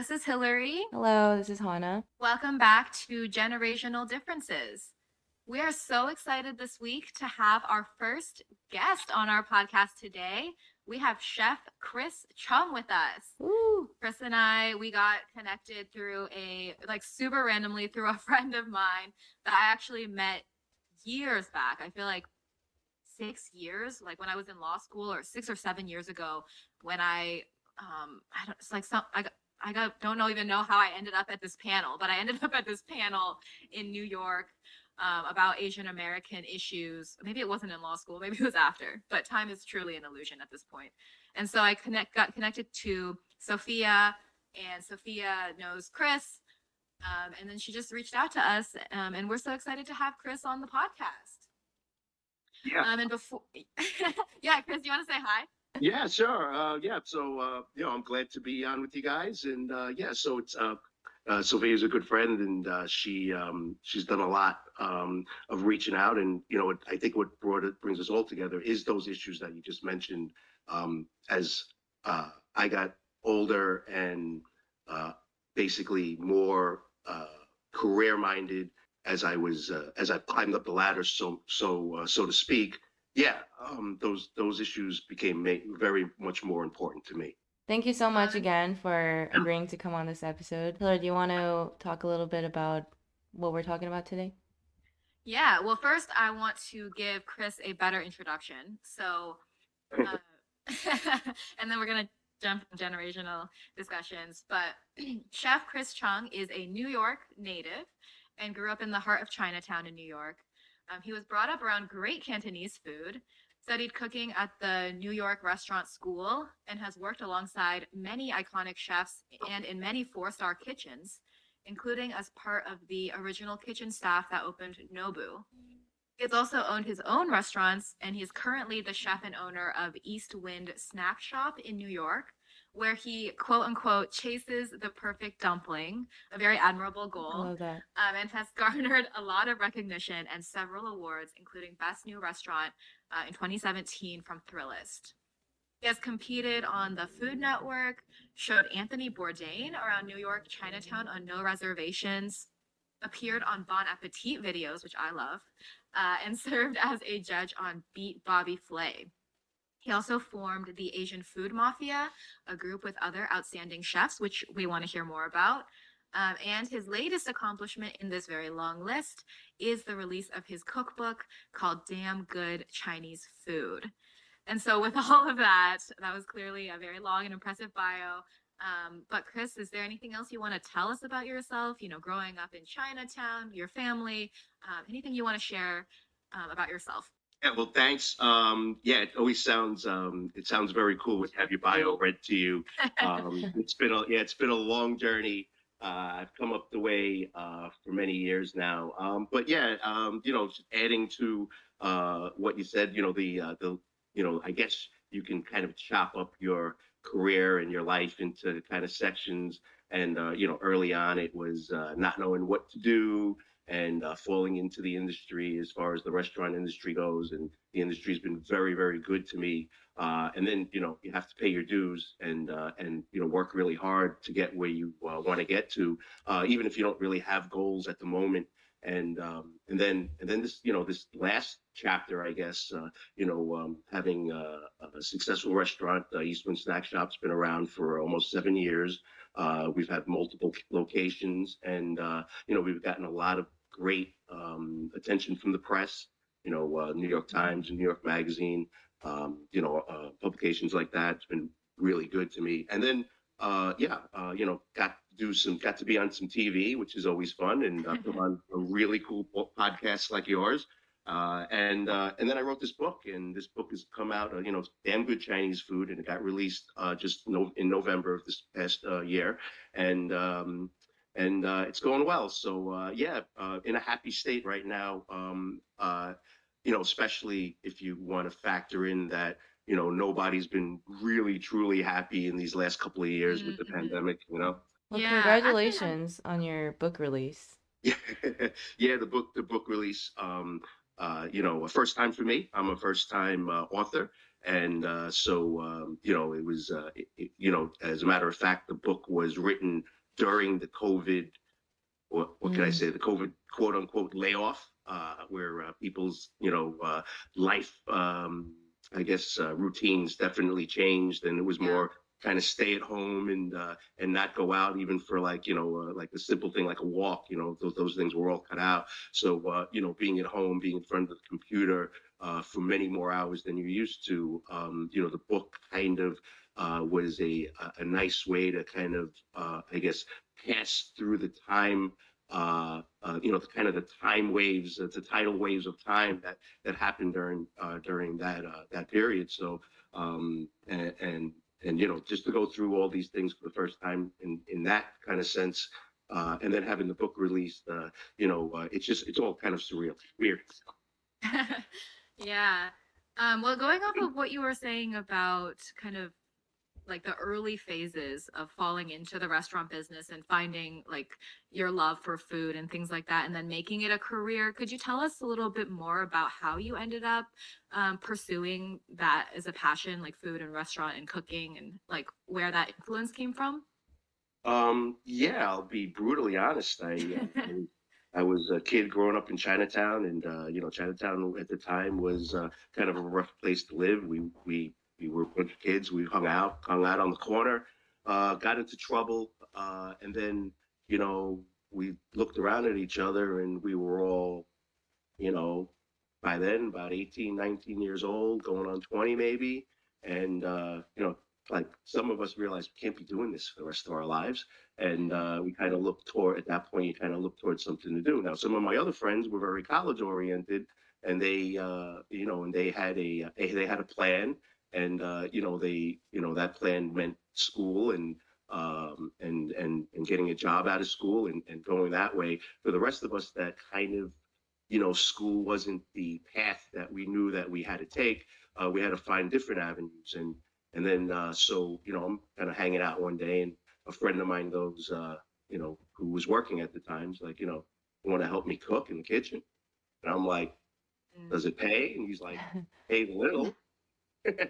this is Hillary. Hello, this is Hannah. Welcome back to GenerAsianal Differences. We are so excited this week to have our first guest on our podcast today. We have Chef Chris Cheung with us. Woo. Chris and I, we got connected through a like super randomly through a friend of mine that I actually met years back. I feel like six years, like when I was in law school, or six or seven years ago, when I um I don't it's like some I got I got don't know even know how I ended up at this panel, but I ended up at this panel in New York um, about Asian American issues. Maybe it wasn't in law school, maybe it was after, but time is truly an illusion at this point. And so I connect got connected to Sophia, and Sophia knows Chris. Um, and then she just reached out to us, um, and we're so excited to have Chris on the podcast. Yeah. Um, and before, yeah, Chris, do you want to say hi? Yeah, sure. Uh, yeah, so uh, you know, I'm glad to be on with you guys, and uh, yeah, so it's uh, uh, Sophia's a good friend, and uh, she um, she's done a lot um, of reaching out, and you know, I think what brought it brings us all together is those issues that you just mentioned. Um, as uh, I got older and uh, basically more uh, career minded, as I was uh, as I climbed up the ladder, so so uh, so to speak. Yeah, um, those those issues became ma- very much more important to me. Thank you so much again for agreeing to come on this episode. Hillary, do you want to talk a little bit about what we're talking about today? Yeah, well, first I want to give Chris a better introduction. So, uh, and then we're going to jump into generational discussions. But Chef Chris Cheung is a New York native and grew up in the heart of Chinatown in New York. Um, he was brought up around great Cantonese food, studied cooking at the New York Restaurant School, and has worked alongside many iconic chefs and in many four star kitchens including as part of the original kitchen staff that opened Nobu. He has also owned his own restaurants, and he is currently the chef and owner of East Wind Snack Shop in New York, where he quote unquote chases the perfect dumpling, a very admirable I goal, love that. um, and has garnered a lot of recognition and several awards, including Best New Restaurant uh, in 2017 from Thrillist. He has competed on the Food Network, showed Anthony Bourdain around New York Chinatown on no reservations, appeared on Bon Appetit videos, which I love, uh, and served as a judge on Beat Bobby Flay. He also formed the Asian Food Mafia, a group with other outstanding chefs, which we want to hear more about. Um, and his latest accomplishment in this very long list is the release of his cookbook called Damn Good Chinese Food. And so, with all of that, that was clearly a very long and impressive bio. Um, but Chris, is there anything else you want to tell us about yourself? You know, growing up in Chinatown, your family, um, anything you want to share um, about yourself? Yeah, well, thanks. Um, yeah, it always sounds um, it sounds very cool to have your bio read to you. Um, it's been a yeah, it's been a long journey. Uh, I've come up the way uh, for many years now. Um, but yeah, um, you know, just adding to uh, what you said, you know, the uh, the you know, I guess you can kind of chop up your career and your life into kind of sections. And uh, you know, early on, it was uh, not knowing what to do and uh, falling into the industry as far as the restaurant industry goes. And the industry's been very, very good to me. Uh, and then you know you have to pay your dues and uh, and you know work really hard to get where you uh, want to get to, uh, even if you don't really have goals at the moment. And um, and then and then this you know this last chapter, I guess uh, you know um, having uh, a successful restaurant, uh, East Wind Snack Shop's been around for almost seven years. Uh, we've had multiple locations, and uh, you know we've gotten a lot of great um, attention from the press. You know, New York Times and New York Magazine. Um, you know, publications like that. It's been really good to me. And then, yeah, you know, got do some, got to be on some TV, which is always fun, and uh, come on a really cool po- podcast like yours. Uh, and uh, and then I wrote this book, and this book has come out. Uh, you know, damn good Chinese food, and it got released uh, just no, in November of this past uh, year, and um, and uh, it's going well. So uh, yeah, uh, in a happy state right now. Um, uh, you know, especially if you want to factor in that you know nobody's been really truly happy in these last couple of years with the Mhm. pandemic. You know. Well, Yeah, congratulations on your book release. Yeah. The book, the book release. Um, uh, you know, a first time for me. I'm a first time uh, author, and uh, so um, you know it was uh, it, it- you know as a matter of fact the book was written during the covid what, what can i Mm. say the covid quote unquote layoff uh, where uh, people's you know uh, life um, i guess uh, routines definitely changed and it was more kind of stay at home and uh, and not go out even for like you know uh, like a simple thing like a walk you know those, those things were all cut out so uh, you know being at home being in front of the computer uh, for many more hours than you're used to. Um, you know, the book kind of uh, was a, a nice way to kind of, uh, I guess, pass through the time. Uh, uh, you know, the kind of the time waves, uh, the tidal waves of time that that happened during during that that period. So, um, and, and and you know, just to go through all these things for the first time in in that kind of sense, uh, and then having the book released, uh, you know, uh, it's just it's all kind of surreal, weird. yeah. Um, well, going off of what you were saying about kind of like the early phases of falling into the restaurant business and finding like your love for food and things like that, and then making it a career, could you tell us a little bit more about how you ended up um, pursuing that as a passion, like food and restaurant and cooking, and like where that influence came from? Um, yeah, I'll be brutally honest. I, uh, I I was a kid growing up in Chinatown, and uh, you know, Chinatown at the time was uh, kind of a rough place to live. We we we were a bunch of kids. We hung out, hung out on the corner, uh, got into trouble, uh, and then you know we looked around at each other, and we were all, you know, by then about 18, 19 years old, going on 20 maybe, and uh, you know, like some of us realized we can't be doing this for the rest of our lives. And uh, we kind of looked toward at that point you kind of looked towards something to do. Now some of my other friends were very college oriented and they uh, you know and they had a, a they had a plan and uh, you know they you know that plan meant school and um, and and and getting a job out of school and, and going that way. For the rest of us that kind of you know school wasn't the path that we knew that we had to take uh, we had to find different avenues. And and then uh, so you know i'm kind of hanging out one day and a friend of mine goes uh, you know who was working at the times like you know you want to help me cook in the kitchen? And i'm like does it pay? And he's like paid a little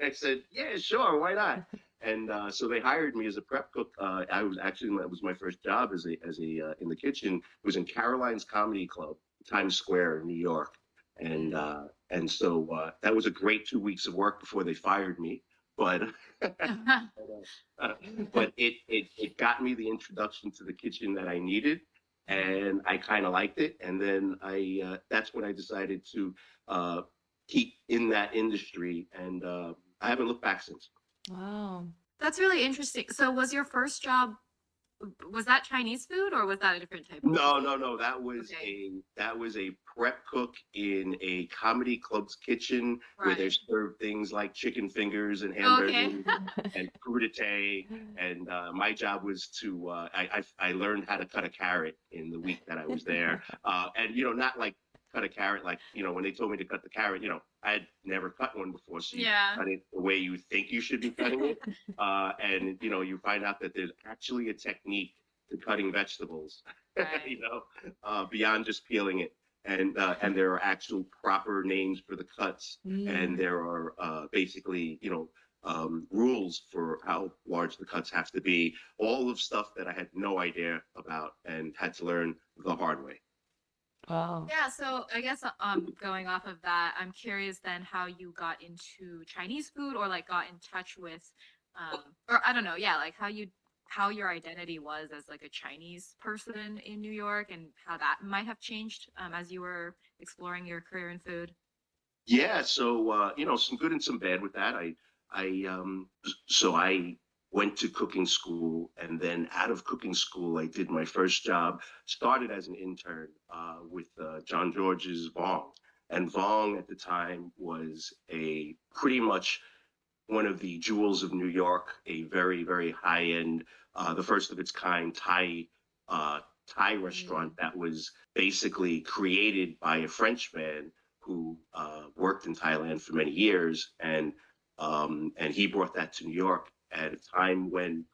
i said yeah sure why not and uh, so they hired me as a prep cook uh, i was actually that was my first job as a as a uh, in the kitchen it was in caroline's comedy club times square in new york and uh, and so uh, that was a great two weeks of work before they fired me but but it, it it got me the introduction to the kitchen that I needed, and I kind of liked it. And then I uh, that's when I decided to keep in that industry, and uh, I haven't looked back since. Wow. That's really interesting. So, was your first job was that Chinese food or was that a different type? of No, food? no, no. That was Okay. a that was a prep cook in a comedy club's kitchen where they Right. served things like chicken fingers and Okay. hamburgers and crudité. And uh, my job was to uh, I, I I learned how to cut a carrot in the week that I was there, uh, and you know not like cut a carrot like you know when they told me to cut the carrot, you know I had never cut one before, so you Yeah. cut it the way you think you should be cutting it, uh, and you know you find out that there's actually a technique to cutting vegetables, Right. you know, uh, beyond just peeling it. And uh, and there are actual proper names for the cuts, Mm. and there are uh, basically you know um, rules for how large the cuts have to be. All of stuff that I had no idea about and had to learn the hard way. Wow. Yeah, so I guess um going off of that, I'm curious then how you got into Chinese food or like got in touch with um or I don't know, yeah, like how you how your identity was as like a Chinese person in New York and how that might have changed um, as you were exploring your career in food. Yeah, so uh, you know, some good and some bad with that. I, I, um, so I went to cooking school, and then out of cooking school, I did my first job. Started as an intern uh, with uh, Jean-Georges's Vong, and Vong at the time was a pretty much one of the jewels of New York, a very very high end, uh, the first of its kind Thai. Uh, Thai restaurant that was basically created by a Frenchman who uh, worked in Thailand for many years, and um, and he brought that to New York at a time when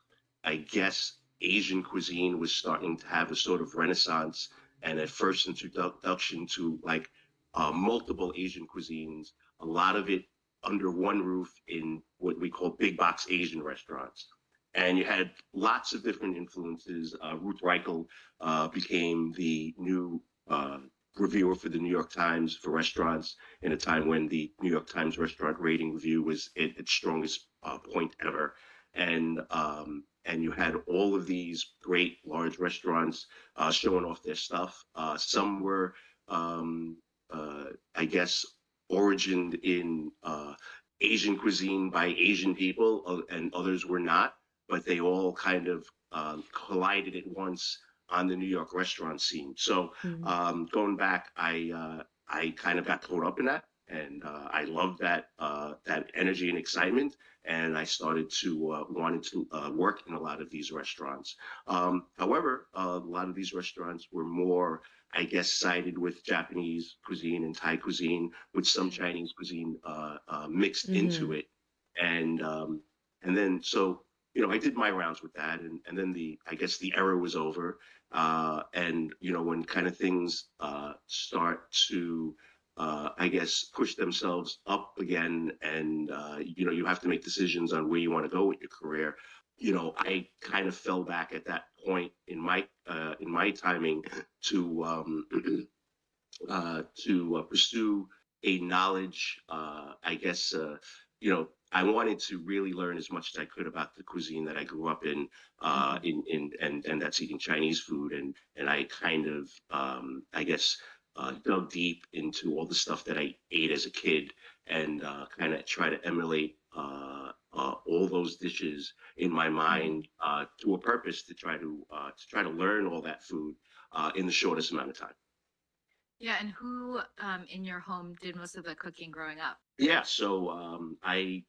I guess Asian cuisine was starting to have a sort of renaissance, and at first introduction to like uh, multiple Asian cuisines, a lot of it under one roof in what we call big box Asian restaurants. And you had lots of different influences. Uh, Ruth Reichl uh, became the new uh, reviewer for the New York Times for restaurants in a time when the New York Times restaurant rating review was at its strongest uh, point ever. And um, and you had all of these great large restaurants uh, showing off their stuff. Uh, some were, um, uh, I guess, origined in uh, Asian cuisine by Asian people, uh, and others were not. But they all kind of uh, collided at once on the New York restaurant scene. So Mhm. um, going back, I uh, I kind of got caught up in that, and uh, I loved that uh, that energy and excitement, and I started to uh, wanted to uh, work in a lot of these restaurants. Um, however, uh, a lot of these restaurants were more, I guess, sided with Japanese cuisine and Thai cuisine, with some Chinese cuisine uh, uh, mixed into it, and um, and then so you know I did my rounds with that, and and then the I guess the era was over uh, and you know when kind of things uh, start to uh, i guess push themselves up again and uh, you know you have to make decisions on where you want to go with your career you know i kind of fell back at that point in my uh, in my timing to um, uh, to pursue a knowledge uh, i guess you know I wanted to really learn as much as I could about the cuisine that I grew up in, uh, in, in and and that's eating Chinese food, and and I kind of, um, I guess, uh, dug deep into all the stuff that I ate as a kid, and uh, kind of try to emulate uh, uh, all those dishes in my mind uh, to a purpose to try to uh, to try to learn all that food uh, in the shortest amount of time. Yeah, and who um, in your home did most of the cooking growing up? Yeah, so um, I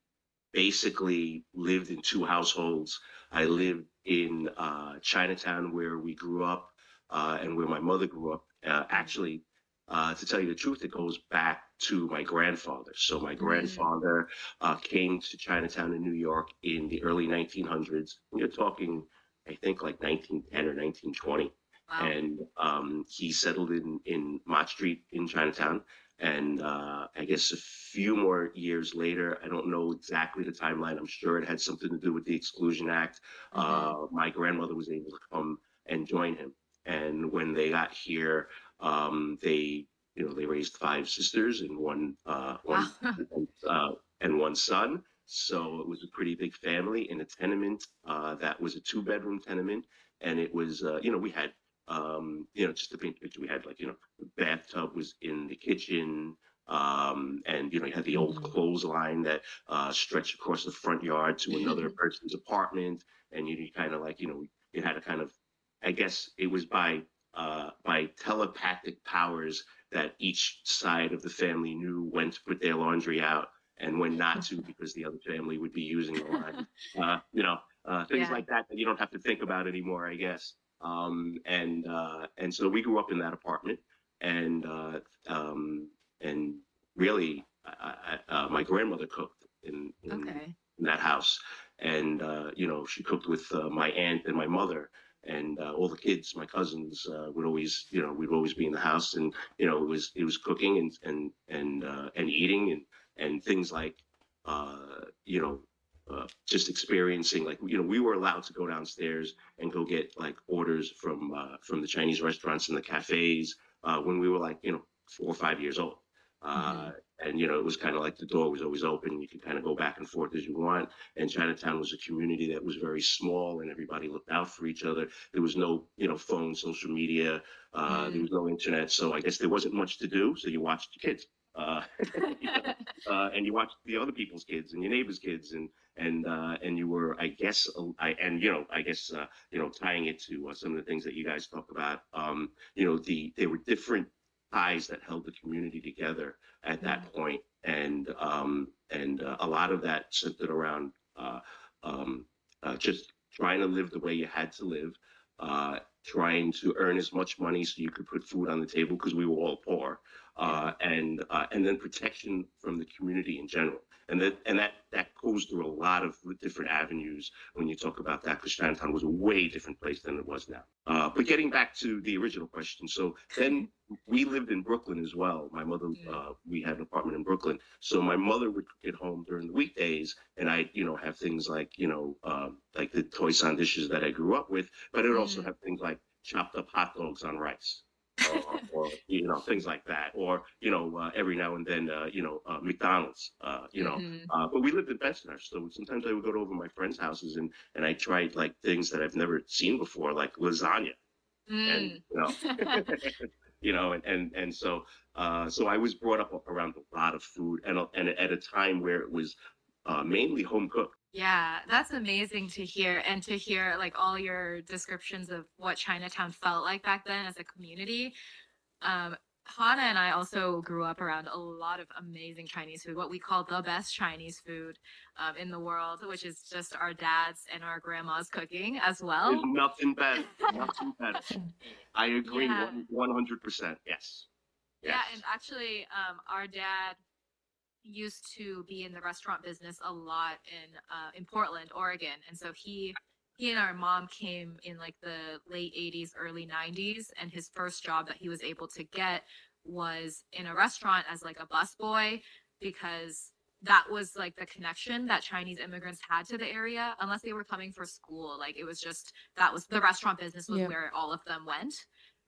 basically lived in two households. I lived in uh, Chinatown, where we grew up, uh, and where my mother grew up. Uh, actually, uh, to tell you the truth, it goes back to my grandfather. So my grandfather uh, came to Chinatown in New York in the early 1900s. You're talking, I think, like 1910 or 1920 Wow. and um, he settled in in Mott Street in Chinatown. And uh, I guess a few more years later, I don't know exactly the timeline. I'm sure it had something to do with the Exclusion Act. Uh, my grandmother was able to come and join him. And when they got here, um, they you know they raised five sisters and one uh, one and, uh, and one son. So it was a pretty big family in a tenement uh, that was a two bedroom tenement. And it was, uh, you know, we had, um, you know, just to paint a picture, we had like, you know, the bathtub was in the kitchen. Um, and, you know, you had the old Mhm. clothesline that uh, stretched across the front yard to another person's apartment. And you, you kind of like, you know, you had a kind of, I guess it was by uh, by telepathic powers that each side of the family knew when to put their laundry out and when not to because the other family would be using the line. Uh, you know, uh, things Yeah. like that that you don't have to think about anymore, I guess. Um, and uh, and so we grew up in that apartment, and uh, um, and really, I, I, uh, my grandmother cooked in, in Okay. in that house. And, uh, you know, she cooked with uh, my aunt and my mother and uh, all the kids, my cousins uh, would always, you know, we'd always be in the house and, you know, it was, it was cooking and, and, and, uh, and eating and, and things like, uh, you know, uh, just experiencing like, you know, we were allowed to go downstairs and go get like orders from, uh, from the Chinese restaurants and the cafes uh, when we were like, you know, four or five years old. Uh, and you know it was kind of like the door was always open you could kind of go back and forth as you want and chinatown was a community that was very small and everybody looked out for each other. There was no you know phone social media uh, there was no internet so i guess there wasn't much to do so you watched your kids uh, uh, and you watched the other people's kids and your neighbors kids and and uh, and you were i guess I, and you know i guess uh, you know tying it to uh, some of the things that you guys talk about um, you know the there were different ties that held the community together at that point, and um, and uh, a lot of that centered around uh, um, uh, just trying to live the way you had to live, uh, trying to earn as much money so you could put food on the table because we were all poor, uh, and uh, and then protection from the community in general, and that and that that goes through a lot of different avenues when you talk about that because Chinatown was a way different place than it was now. Uh, but getting back to the original question, so then we lived in Brooklyn as well. My mother, uh, we had an apartment in Brooklyn, so my mother would get home during the weekdays, and I, you know, have things like you know, um, like the Toisan dishes that I grew up with, but it would also Mm. have things like chopped up hot dogs on rice. Or, or you know things like that, or you know uh, every now and then uh, you know uh, McDonald's, uh, you know. Mhm. Uh, but we lived in Bed-Stuy, so sometimes I would go to over my friends' houses and and I tried like things that I've never seen before, like lasagna, and Mm. you know, you know, and and and so uh, so I was brought up around a lot of food, and and at a time where it was uh, mainly home cooked. Yeah, that's amazing to hear and to hear like all your descriptions of what Chinatown felt like back then as a community. Um, Hannah and I also grew up around a lot of amazing Chinese food, what we call the best Chinese food um, in the world, which is just our dad's and our grandma's cooking as well. There's nothing better, nothing better. I agree, Yeah. one hundred percent. Yes. Yeah, and actually, um, our dad used to be in the restaurant business a lot in uh, in Portland, Oregon, and so he he and our mom came in like the late 80s, early 90s, and his first job that he was able to get was in a restaurant as like a busboy because that was like the connection that Chinese immigrants had to the area, unless they were coming for school. Like it was just that was the restaurant business was Yeah. where all of them went,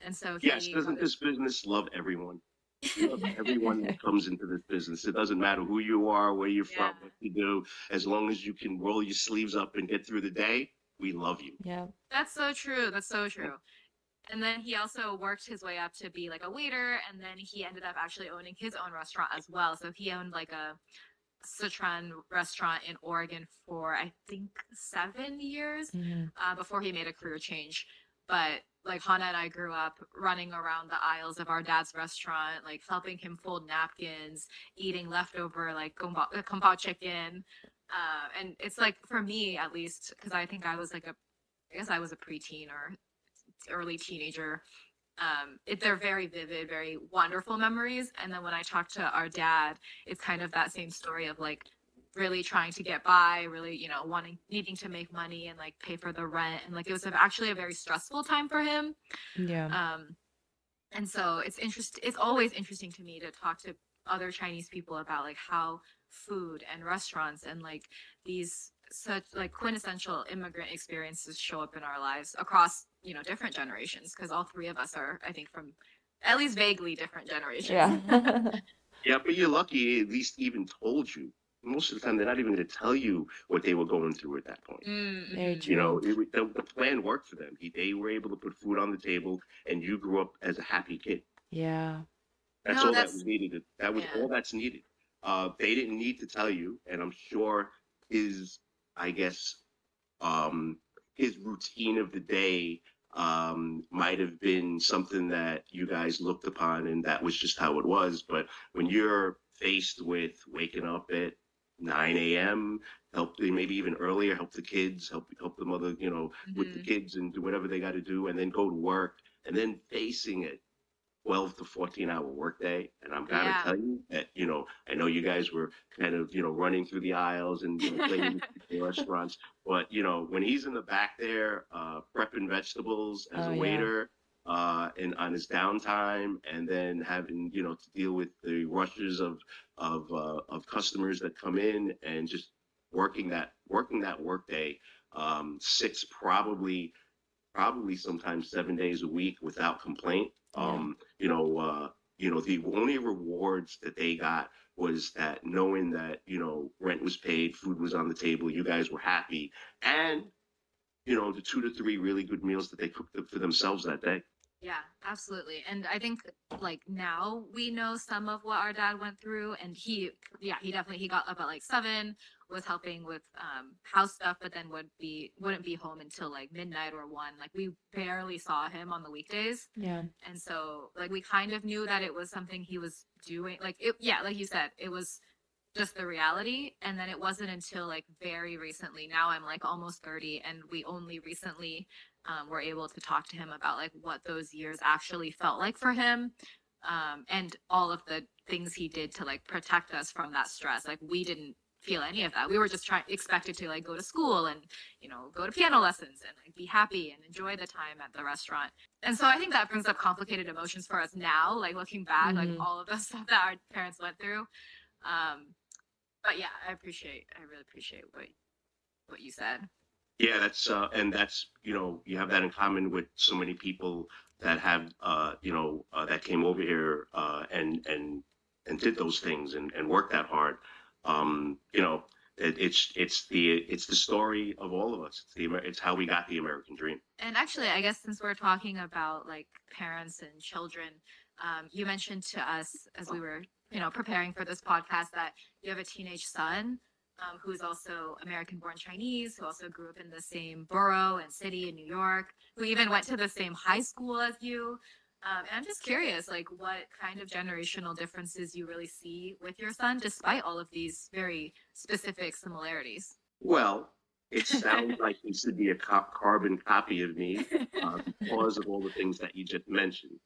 and so he Yes, doesn't this business love everyone? Love everyone that comes into this business. It doesn't matter who you are, where you're from, Yeah. what you do. As long as you can roll your sleeves up and get through the day, we love you. Yeah. That's so true. That's so true. And then he also worked his way up to be like a waiter, and then he ended up actually owning his own restaurant as well. So he owned like a Sichuan restaurant in Oregon for I think seven years hmm uh, before he made a career change. But like Hannah and I grew up running around the aisles of our dad's restaurant, like helping him fold napkins, eating leftover like pao, uh, pao chicken. Uh, and it's like for me at least, because I think I was like a, I guess I was a preteen or early teenager. Um, it, they're very vivid, very wonderful memories. And then when I talk to our dad, it's kind of that same story of like really trying to get by, really, you know, wanting, needing to make money and like pay for the rent. And like it was actually a very stressful time for him. Yeah. Um, and so it's interesting. It's always interesting to me to talk to other Chinese people about like how food and restaurants and like these such like quintessential immigrant experiences show up in our lives across you know different generations because all three of us are I think from at least vaguely different generations. Yeah. Yeah, but you're lucky, at least even told you. Most of the time, they're not even going to tell you what they were going through at that point. mm-hmm. You know, it, the, the plan worked for them. They were able to put food on the table, and you grew up as a happy kid. yeah. That's No, all that's- that was needed. That was yeah. all that's needed. Uh, they didn't need to tell you, and I'm sure his, I guess, um, his routine of the day um, might have been something that you guys looked upon, and that was just how it was. But when you're faced with waking up at 9 a.m., help maybe even earlier, help the kids, help help the mother, you know, with the Mhm. kids and do whatever they got to do, and then go to work, and then facing it 12 to 14 hour workday. And I'm gotta Yeah. tell you that, you know, I know you guys were kind of, you know, running through the aisles and you know, in restaurants, but you know, when he's in the back there, uh, prepping vegetables as Oh, a waiter, uh, and on his downtime, and then having, you know, to deal with the rushes of, of, uh, of customers that come in and just working that, working that workday, um, six, probably, probably sometimes seven days a week without complaint. Um, you know, uh, you know, the only rewards that they got was that knowing that, you know, rent was paid, food was on the table, you guys were happy, and, you know, the two to three really good meals that they cooked up for themselves that day. Yeah, absolutely. And I think like now we know some of what our dad went through and he yeah, he definitely he got up at like 7, was helping with um house stuff but then would be wouldn't be home until like midnight or 1. Like we barely saw him on the weekdays. Yeah. And so like we kind of knew that it was something he was doing like it yeah, like you said, it was just the reality and then it wasn't until like very recently now i'm like almost 30 and we only recently um, were able to talk to him about like what those years actually felt like for him um, and all of the things he did to like protect us from that stress like we didn't feel any of that. We were just trying expected to like go to school and you know go to piano lessons and like be happy and enjoy the time at the restaurant. And so I think that brings up complicated emotions for us now, like looking back, Mhm. like all of the stuff that our parents went through. Um, but yeah, I appreciate, I really appreciate what what you said. Yeah, that's uh, and that's you know you have that in common with so many people that have uh, you know uh, that came over here uh, and and and did those things and, and worked that hard. Um, you know, it, it's it's the it's the story of all of us. It's the it's how we got the American dream. And actually, I guess since we're talking about like parents and children, um, you mentioned to us as we were, you know, preparing for this podcast that you have a teenage son um, who is also American-born Chinese, who also grew up in the same borough and city in New York, who even went to the same high school as you. Um, and I'm just curious, like, what kind of generational differences you really see with your son, despite all of these very specific similarities. Well, it sounds like he should be a co- carbon copy of me uh, because of all the things that you just mentioned.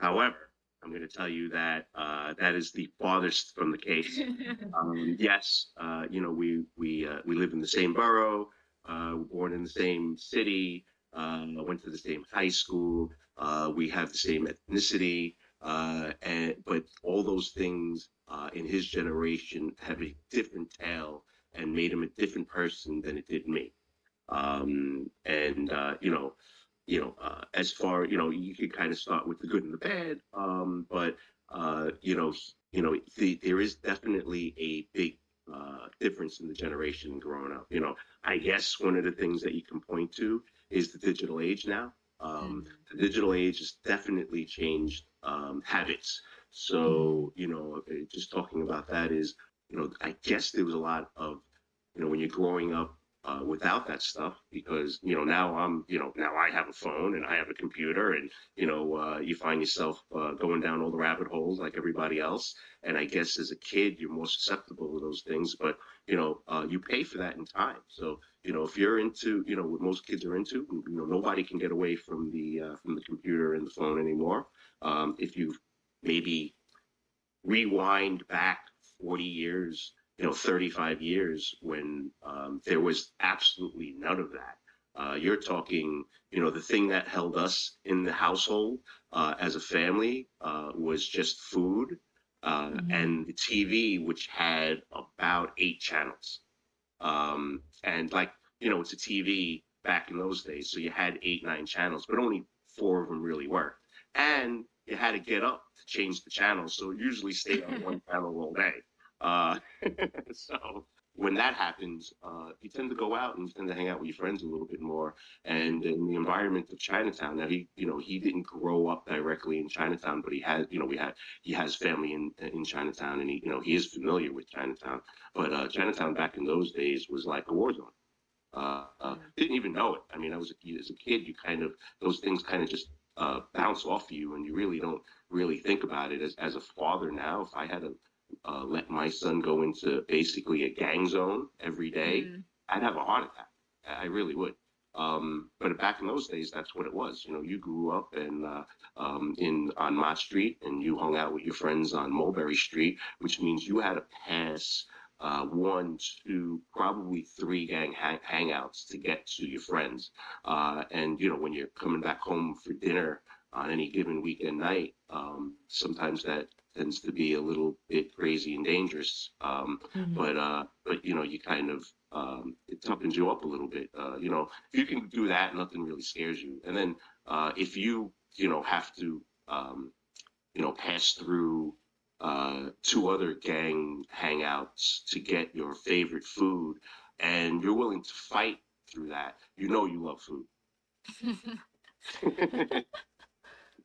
However, I'm going to tell you that uh, that is the farthest from the case. Um, yes, uh, you know we we uh, we live in the same borough, uh, born in the same city, uh, went to the same high school. Uh, we have the same ethnicity, uh, and but all those things uh, in his generation have a different tale and made him a different person than it did me. Um, and uh, you know, you know, uh, as far you know, you could kind of start with the good and the bad, um, but uh, you know, you know, the, there is definitely a big uh, difference in the generation growing up. You know, I guess one of the things that you can point to is the digital age now. Um, the digital age has definitely changed um, habits. So, you know, uh, just talking about that is, you know, I guess there was a lot of, you know, when you're growing up uh, without that stuff, because, you know, now I'm, you know, now I have a phone and I have a computer and, you know, uh, you find yourself uh, going down all the rabbit holes like everybody else. And I guess as a kid, you're more susceptible to those things, but, you know, uh, you pay for that in time. So, you know, if you're into, you know, what most kids are into, you know, nobody can get away from the uh, from the computer and the phone anymore. Um, if you maybe rewind back 40 years, you know, 35 years when um, there was absolutely none of that. Uh, you're talking, you know, the thing that held us in the household uh, as a family uh, was just food uh, Mhm. and the TV, which had about eight channels. Um, and like, you know, it's a TV back in those days. So you had eight, nine channels, but only four of them really worked. And you had to get up to change the channel. So it usually stayed on one channel all day. Uh, so when that happens, uh, you tend to go out and you tend to hang out with your friends a little bit more. And in the environment of Chinatown, now he, you know, he didn't grow up directly in Chinatown, but he had, you know, we had, he has family in in Chinatown, and he, you know, he is familiar with Chinatown. But uh, Chinatown back in those days was like a war zone. Uh, uh, didn't even know it. I mean, I was a, as a kid, you kind of those things kind of just uh, bounce off you, and you really don't really think about it. As as a father now, if I had to uh, let my son go into basically a gang zone every day, Mm. I'd have a heart attack. I I really would. Um, but back in those days, that's what it was. You know, you grew up in uh, um, in on Mott Street, and you hung out with your friends on Mulberry Street, which means you had to pass uh, one, two, probably three gang hang- hangouts to get to your friends. Uh, and you know, when you're coming back home for dinner on any given weekend night, um, sometimes that tends to be a little bit crazy and dangerous. Um, Mhm. but uh, but you know, you kind of um, it toughens you up a little bit. Uh, you know, if you can do that, nothing really scares you. And then uh, if you you know have to um, you know pass through uh, two other gang hangouts to get your favorite food, and you're willing to fight through that, you know you love food.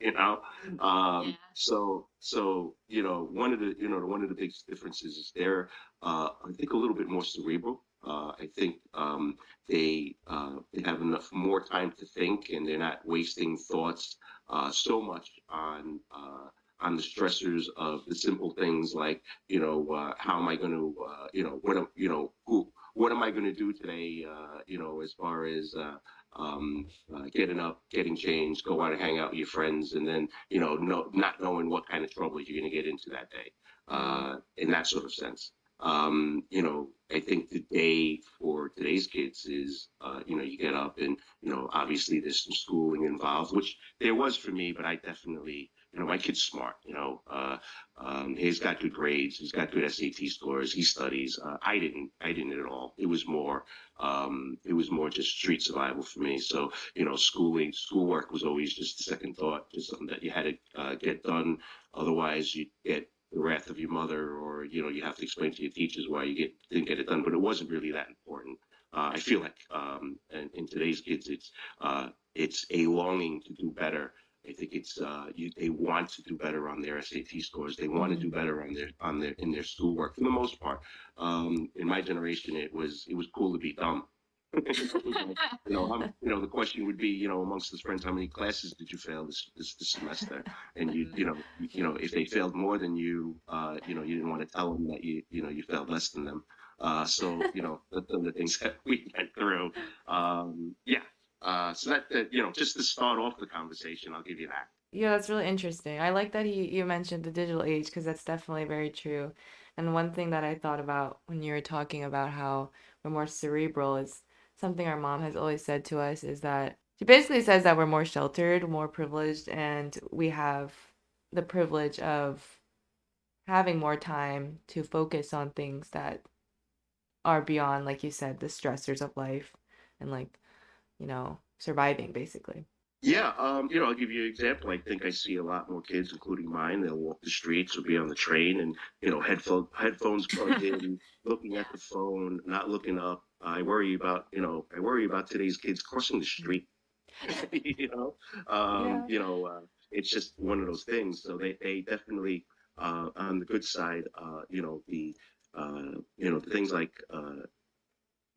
you know? Um Yeah. so so you know one of the you know one of the big differences is they're uh i think a little bit more cerebral. Uh i think um they uh they have enough more time to think and they're not wasting thoughts uh so much on uh on the stressors of the simple things like you know uh, how am i going to uh, you know what am you know who what am i going to do today uh you know as far as uh um, uh, getting up, getting changed, go out and hang out with your friends, and then you know, no, not knowing what kind of trouble you're going to get into that day, uh, in that sort of sense. um, you know, I think the day for today's kids is, uh, you know, you get up and, you know, obviously there's some schooling involved, which there was for me, but I definitely, you know, my kid's smart, you know, uh, um, he's got good grades, he's got good SAT scores, he studies. Uh, I didn't, I didn't at all. It was more, um, it was more just street survival for me. So, you know, schooling, schoolwork was always just a second thought, just something that you had to uh, get done. Otherwise, you get the wrath of your mother, or you know, you have to explain to your teachers why you get didn't get it done. But it wasn't really that important. Uh, I feel like um, in, in today's kids, it's uh, it's a longing to do better. I think it's uh, you, they want to do better on their SAT scores. They want to do better on their on their in their schoolwork for the most part. Um, in my generation, it was it was cool to be dumb. you know, I'm, you know, the question would be, you know, amongst his friends, how many classes did you fail this this, this semester? And you, you know, you, you know, if they failed more than you, uh, you know, you didn't want to tell them that you, you know, you failed less than them. Uh, so, you know, the, the things that we went through. Um, yeah. Uh, so that, that, you know, just to start off the conversation, I'll give you that. Yeah, that's really interesting. I like that he you mentioned the digital age because that's definitely very true. And one thing that I thought about when you were talking about how we're more cerebral is something our mom has always said to us is that she basically says that we're more sheltered, more privileged, and we have the privilege of having more time to focus on things that are beyond, like you said, the stressors of life and like, you know, surviving basically. Yeah, um, you know, I'll give you an example. I think I see a lot more kids, including mine. They'll walk the streets or be on the train, and you know, headphone headphones plugged in, looking at the phone, not looking up. I worry about, you know, I worry about today's kids crossing the street. you know, um, Yeah. you know, uh, it's just one of those things. So they, they definitely, uh, on the good side, uh, you know, the, uh, you know, things like, uh,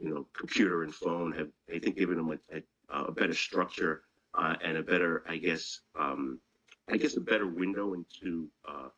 you know, computer and phone have, I think, given them a, a, a better structure uh, and a better, I guess, um, I guess, a better window into uh,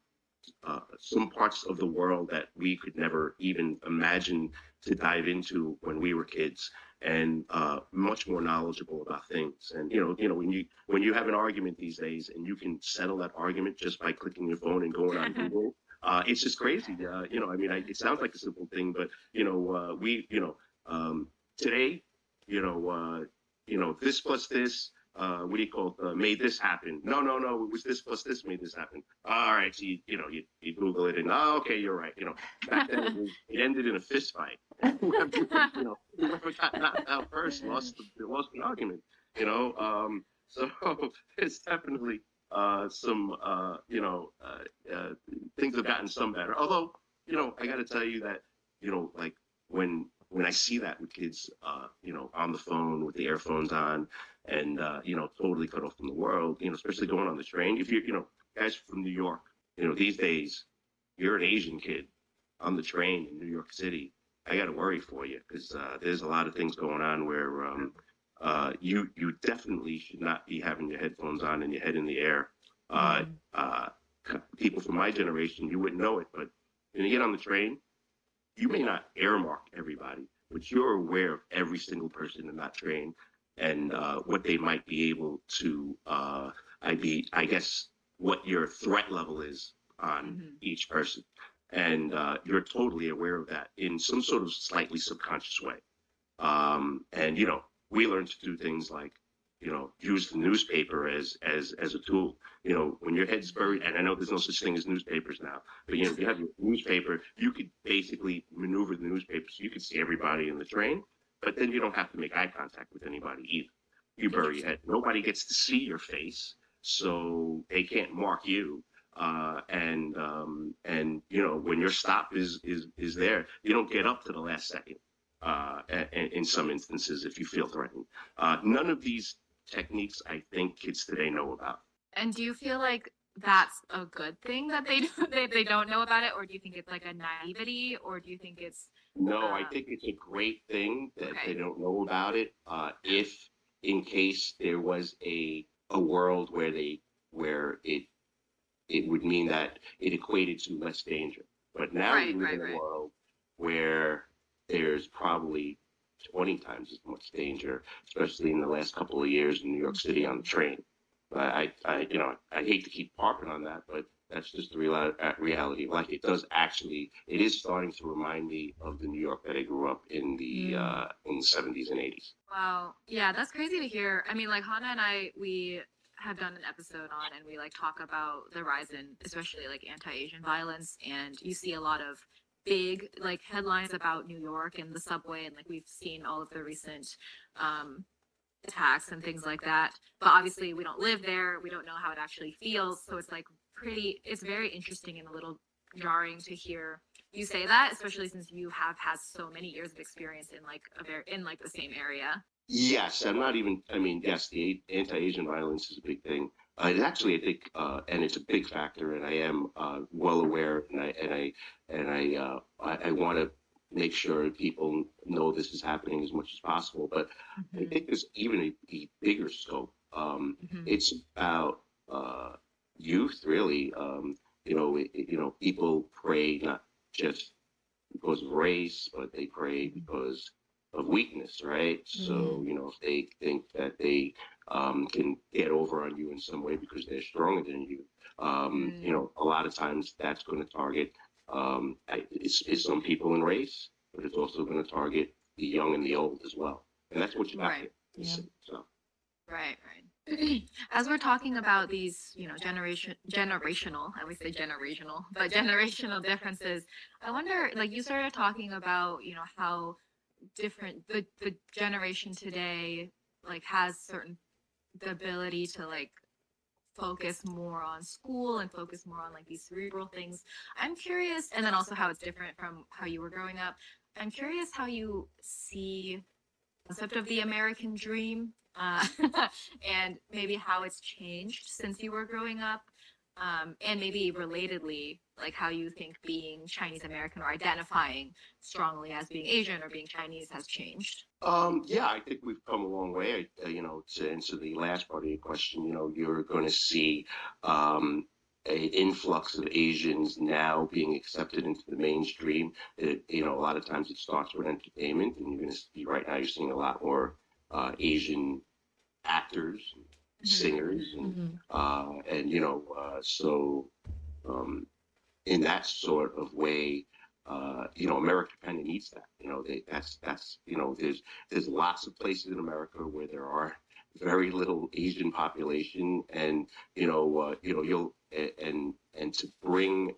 uh, some parts of the world that we could never even imagine to dive into when we were kids, and uh, much more knowledgeable about things. And you know, you know, when you when you have an argument these days, and you can settle that argument just by clicking your phone and going on Google. Uh, it's just crazy, uh, you know. I mean, I, it sounds like a simple thing, but you know, uh, we, you know, um, today, you know, uh, you know, this plus this, uh, what do you call it? Uh, made this happen. No, no, no. It was this plus this made this happen. All right. So you, you know, you, you Google it and, oh, okay, you're right. You know, back then it, was, it ended in a fist fight. Whoever, you know, whoever got out first lost the, lost the argument, you know? Um, so it's definitely, uh, some, uh, you know, uh, uh, things have gotten some better. Although, you know, I got to tell you that, you know, like when, when I see that with kids, uh, you know, on the phone with the earphones on, and uh, you know, totally cut off from the world. You know, especially going on the train. If you're, you know, guys from New York, you know, these days, you're an Asian kid on the train in New York City. I got to worry for you because uh, there's a lot of things going on where um, uh, you you definitely should not be having your headphones on and your head in the air. Uh, Mhm. uh, people from my generation, you wouldn't know it, but when you get on the train, you may not earmark everybody, but you're aware of every single person in that train and uh, what they might be able to, uh, I be, I guess, what your threat level is on Mhm. each person, and uh, you're totally aware of that in some sort of slightly subconscious way. Um, and you know, we learn to do things like, you know, use the newspaper as as as a tool. You know, when your head's buried, and I know there's no such thing as newspapers now, but you know, if you have your newspaper, you could basically maneuver the newspaper so you could see everybody in the train, but then you don't have to make eye contact with anybody either. You bury your head. Nobody gets to see your face, so they can't mark you. Uh, and um, and you know when your stop is is is there, you don't get up to the last second. Uh, a- a- in some instances, if you feel threatened, uh, none of these techniques I think kids today know about. And do you feel like that's a good thing that they they, they don't know about it, or do you think it's like a naivety, or do you think it's No, I Um, think it's a great thing that okay. they don't know about it. Uh, if in case there was a a world where they where it it would mean that it equated to less danger. But now Right, we live right, in a right. world where there's probably 20 times as much danger, especially in the last couple of years in New York City on the train. I, I, I you know, I hate to keep harping on that, but That's just the real, uh, reality. Like it does actually, it is starting to remind me of the New York that I grew up in the Mm. uh, in the seventies and eighties. Wow. Yeah, that's crazy to hear. I mean, like Hannah and I, we have done an episode on and we like talk about the rise in especially like anti-Asian violence and you see a lot of big like headlines about New York and the subway and like we've seen all of the recent um attacks and things like that. But obviously we don't live there. We don't know how it actually feels. So it's like pretty it's very interesting and a little jarring to hear you say that, especially since you have had so many years of experience in like a very in like the same area. Yes, I'm not even. I mean, yes, the anti-Asian violence is a big thing. Uh, actually, I think, uh, and it's a big factor, and I am uh, well aware, and I and I and I uh, I, I want to make sure people know this is happening as much as possible. But I think there's even a, a bigger scope. Um, Mhm. it's about uh, youth, really. Um, you know, it, you know, people pray not just because of race, but they pray because of weakness, right? So you know, if they think that they um, can get over on you in some way because they're stronger than you, um, Mm. you know, a lot of times that's going to target um, it's, it's some people in race, but it's also going to target the young and the old as well, and that's what you have Right. to Yeah. see. So. Right, right. As we're talking about these, you know, generation generational, I always say generational, but generational differences, I wonder like you started talking about, you know, how different the the generation today like has certain the ability to like focus more on school and focus more on like these cerebral things. I'm curious and then also how it's different from how you were growing up. I'm curious how you see concept of the American dream uh, and maybe how it's changed since you were growing up. Um, and maybe relatedly, like how you think being Chinese American or identifying strongly as being Asian or being Chinese has changed. Um, yeah, I think we've come a long way. Uh, you know, to answer the last part of your question, you know, you're going to see um, a influx of Asians now being accepted into the mainstream. It, you know, a lot of times it starts with entertainment, and you're going to see right now you're seeing a lot more uh, Asian actors, singers, and Mhm. uh, and you know, uh, so um, in that sort of way, uh, you know, America kind of needs that. You know, they, that's that's you know, there's there's lots of places in America where there are very little Asian population, and you know, uh, you know, you'll and and to bring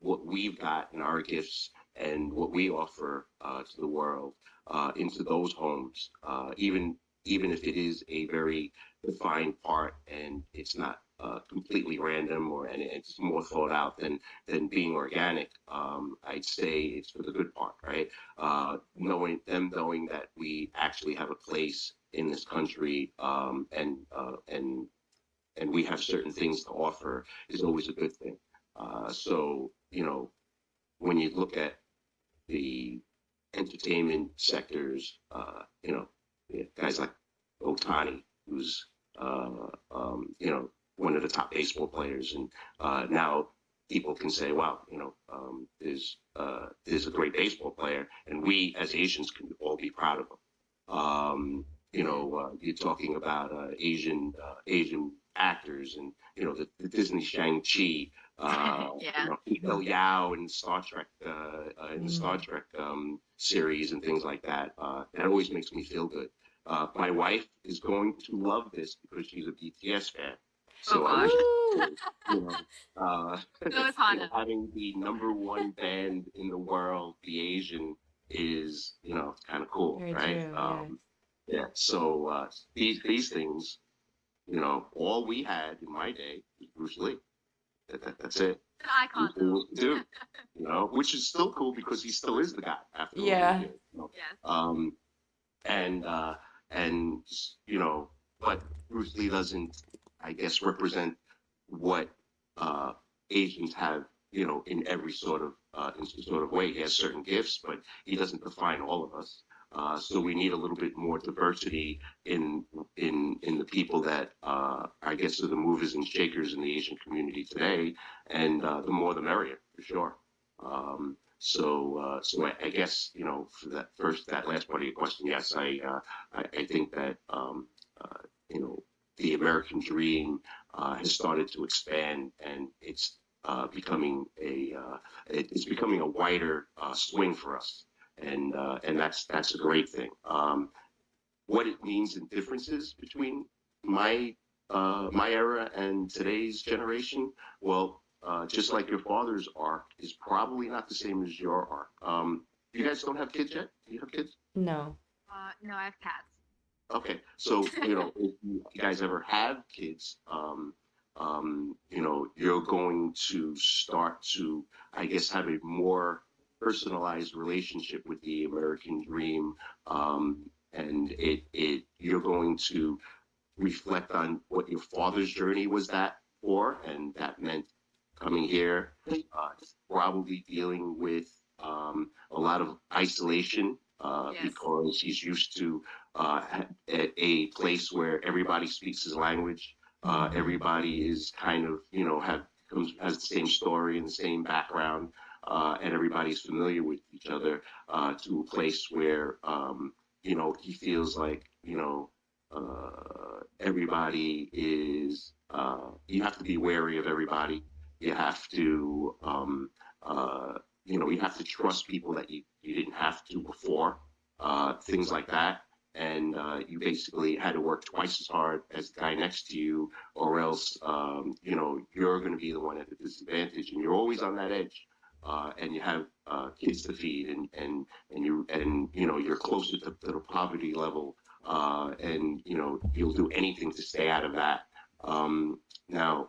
what we've got in our gifts and what we offer uh, to the world uh, into those homes, uh, even even if it is a very defined part and it's not uh, completely random or and it's more thought out than than being organic. Um, I'd say it's for the good part, right? Uh, knowing them knowing that we actually have a place in this country um, and uh, and and we have certain things to offer is always a good thing. Uh, so you know when you look at the entertainment sectors, uh, you know, guys like Otani, who's um, you know one of the top baseball players, and uh, now people can say, "Wow, you know, um, there's uh, there's a great baseball player," and we as Asians can all be proud of him. Um, you know, uh, you're talking about uh, Asian uh, Asian actors, and you know the, the Disney Shang Chi. Uh, Yeah. you know, Yao and Star Trek, uh, uh, in the Star Trek um, series and things like that. Uh, that always makes me feel good. Uh, my wife is going to love this because she's a BTS fan. So Oh, I gosh. wish, you know, uh, So you know, having the number one band in the world be Asian is, you know, kind of cool, Very right? true, yeah. um, yeah. So uh, these these things, you know, all we had in my day was Bruce Lee. That, that, that's it. An icon, Bruce Lee though. was the dude, you know, which is still cool because he still is the guy after all Yeah. years, you know? Yes. um, and uh, and you know, but Bruce Lee doesn't, I guess, represent what uh, Asians have, you know, in every sort of uh, in sort of way. He has certain gifts, but he doesn't define all of us. Uh, so we need a little bit more diversity in in in the people that uh, I guess are the movers and shakers in the Asian community today, and uh, the more the merrier for sure. Um, so, uh, so I, I guess you know, for that first, that last part of your question, yes, I, uh, I, I think that um, you know, the American dream uh, has started to expand, and it's uh, becoming a uh, it's becoming a wider uh, swing for us, and uh, and that's that's a great thing. Um, what it means and differences between my uh, my era and today's generation, well, uh, just like your father's arc is probably not the same as your arc. Um, you guys don't have kids yet? Do you have kids? No. Uh, no, I have cats. Okay, so you know, if you guys ever have kids, um, um, you know, you're going to start to, I guess, have a more personalized relationship with the American dream, um, and it it you're going to reflect on what your father's journey was that for, and that meant coming here, uh, probably dealing with um, a lot of isolation uh, Yes. because he's used to uh, a, a place where everybody speaks his language. Uh, everybody is kind of, you know, have comes has the same story and the same background, uh, and everybody's familiar with each other. Uh, to a place where, um, you know, he feels like, you know, uh, everybody is. You have to be wary of everybody. You have to, um, you know, you have to trust people that you, you didn't have to before. Things like that and uh, you basically had to work twice as hard as the guy next to you, or else um, you know you're going to be the one at a disadvantage, and you're always on that edge. Uh, and you have uh, kids to feed, and and and you and you know you're closer to, the poverty level, uh, and you know you'll do anything to stay out of that. Um, now,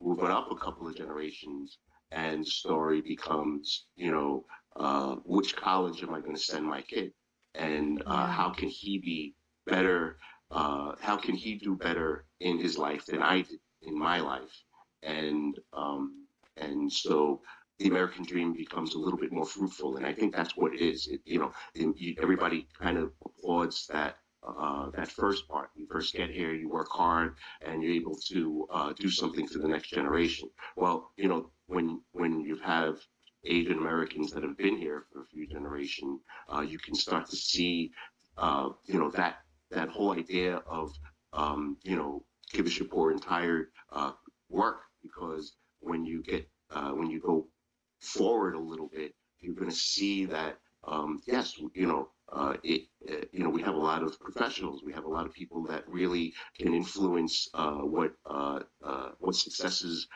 moving up a couple of generations, and story becomes, you know, uh, which college am I going to send my kid? And uh, how can he be better? Uh, how can he do better in his life than I did in my life? And um, and so the American dream becomes a little bit more fruitful, and I think that's what it is. It, you know, you, everybody kind of applauds that. Uh, that first part, you first get here, you work hard, and you're able to uh, do something for the next generation. Well, you know, when when you have Asian Americans that have been here for a few generations, uh, you can start to see, uh, you know, that that whole idea of, um, you know, Kivish poor and tired uh, work because when you get uh, when you go forward a little bit, you're going to see that um, yes, you know, uh, it, uh, you know, we have a lot of professionals. We have a lot of people that really can influence uh, what uh, what successes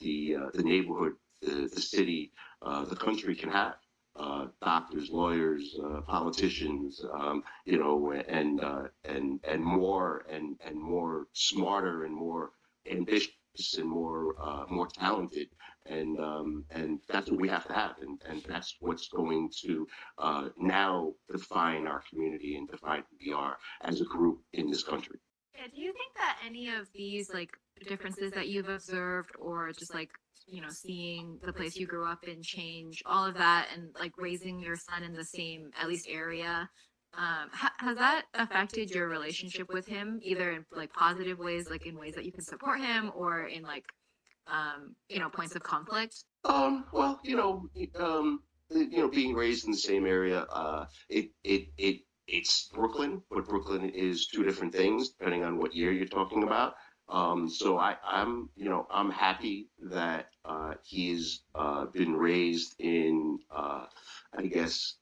the the neighborhood, the, the city, uh, the country can have. Uh, doctors, lawyers, uh, politicians, um, you know, and uh, and and more and and more smarter and more ambitious and more uh, more talented, and um, and that's what we have to have, and and that's what's going to now define our community and define who we are as a group in this country. Yeah, do you think that any of these like differences that you've observed or just like you know seeing the place you grew up in change all of that and like raising your son in the same at least area um ha- has that affected your relationship with him either in like positive ways like in ways that you can support him or in like um you know points of conflict Um, well, you know, um, you know, being raised in the same area, uh, it, it, it, it's Brooklyn, but Brooklyn is two different things depending on what year you're talking about. Um, so I, I'm, you know, I'm happy that uh, he's uh, been raised in, uh, I guess,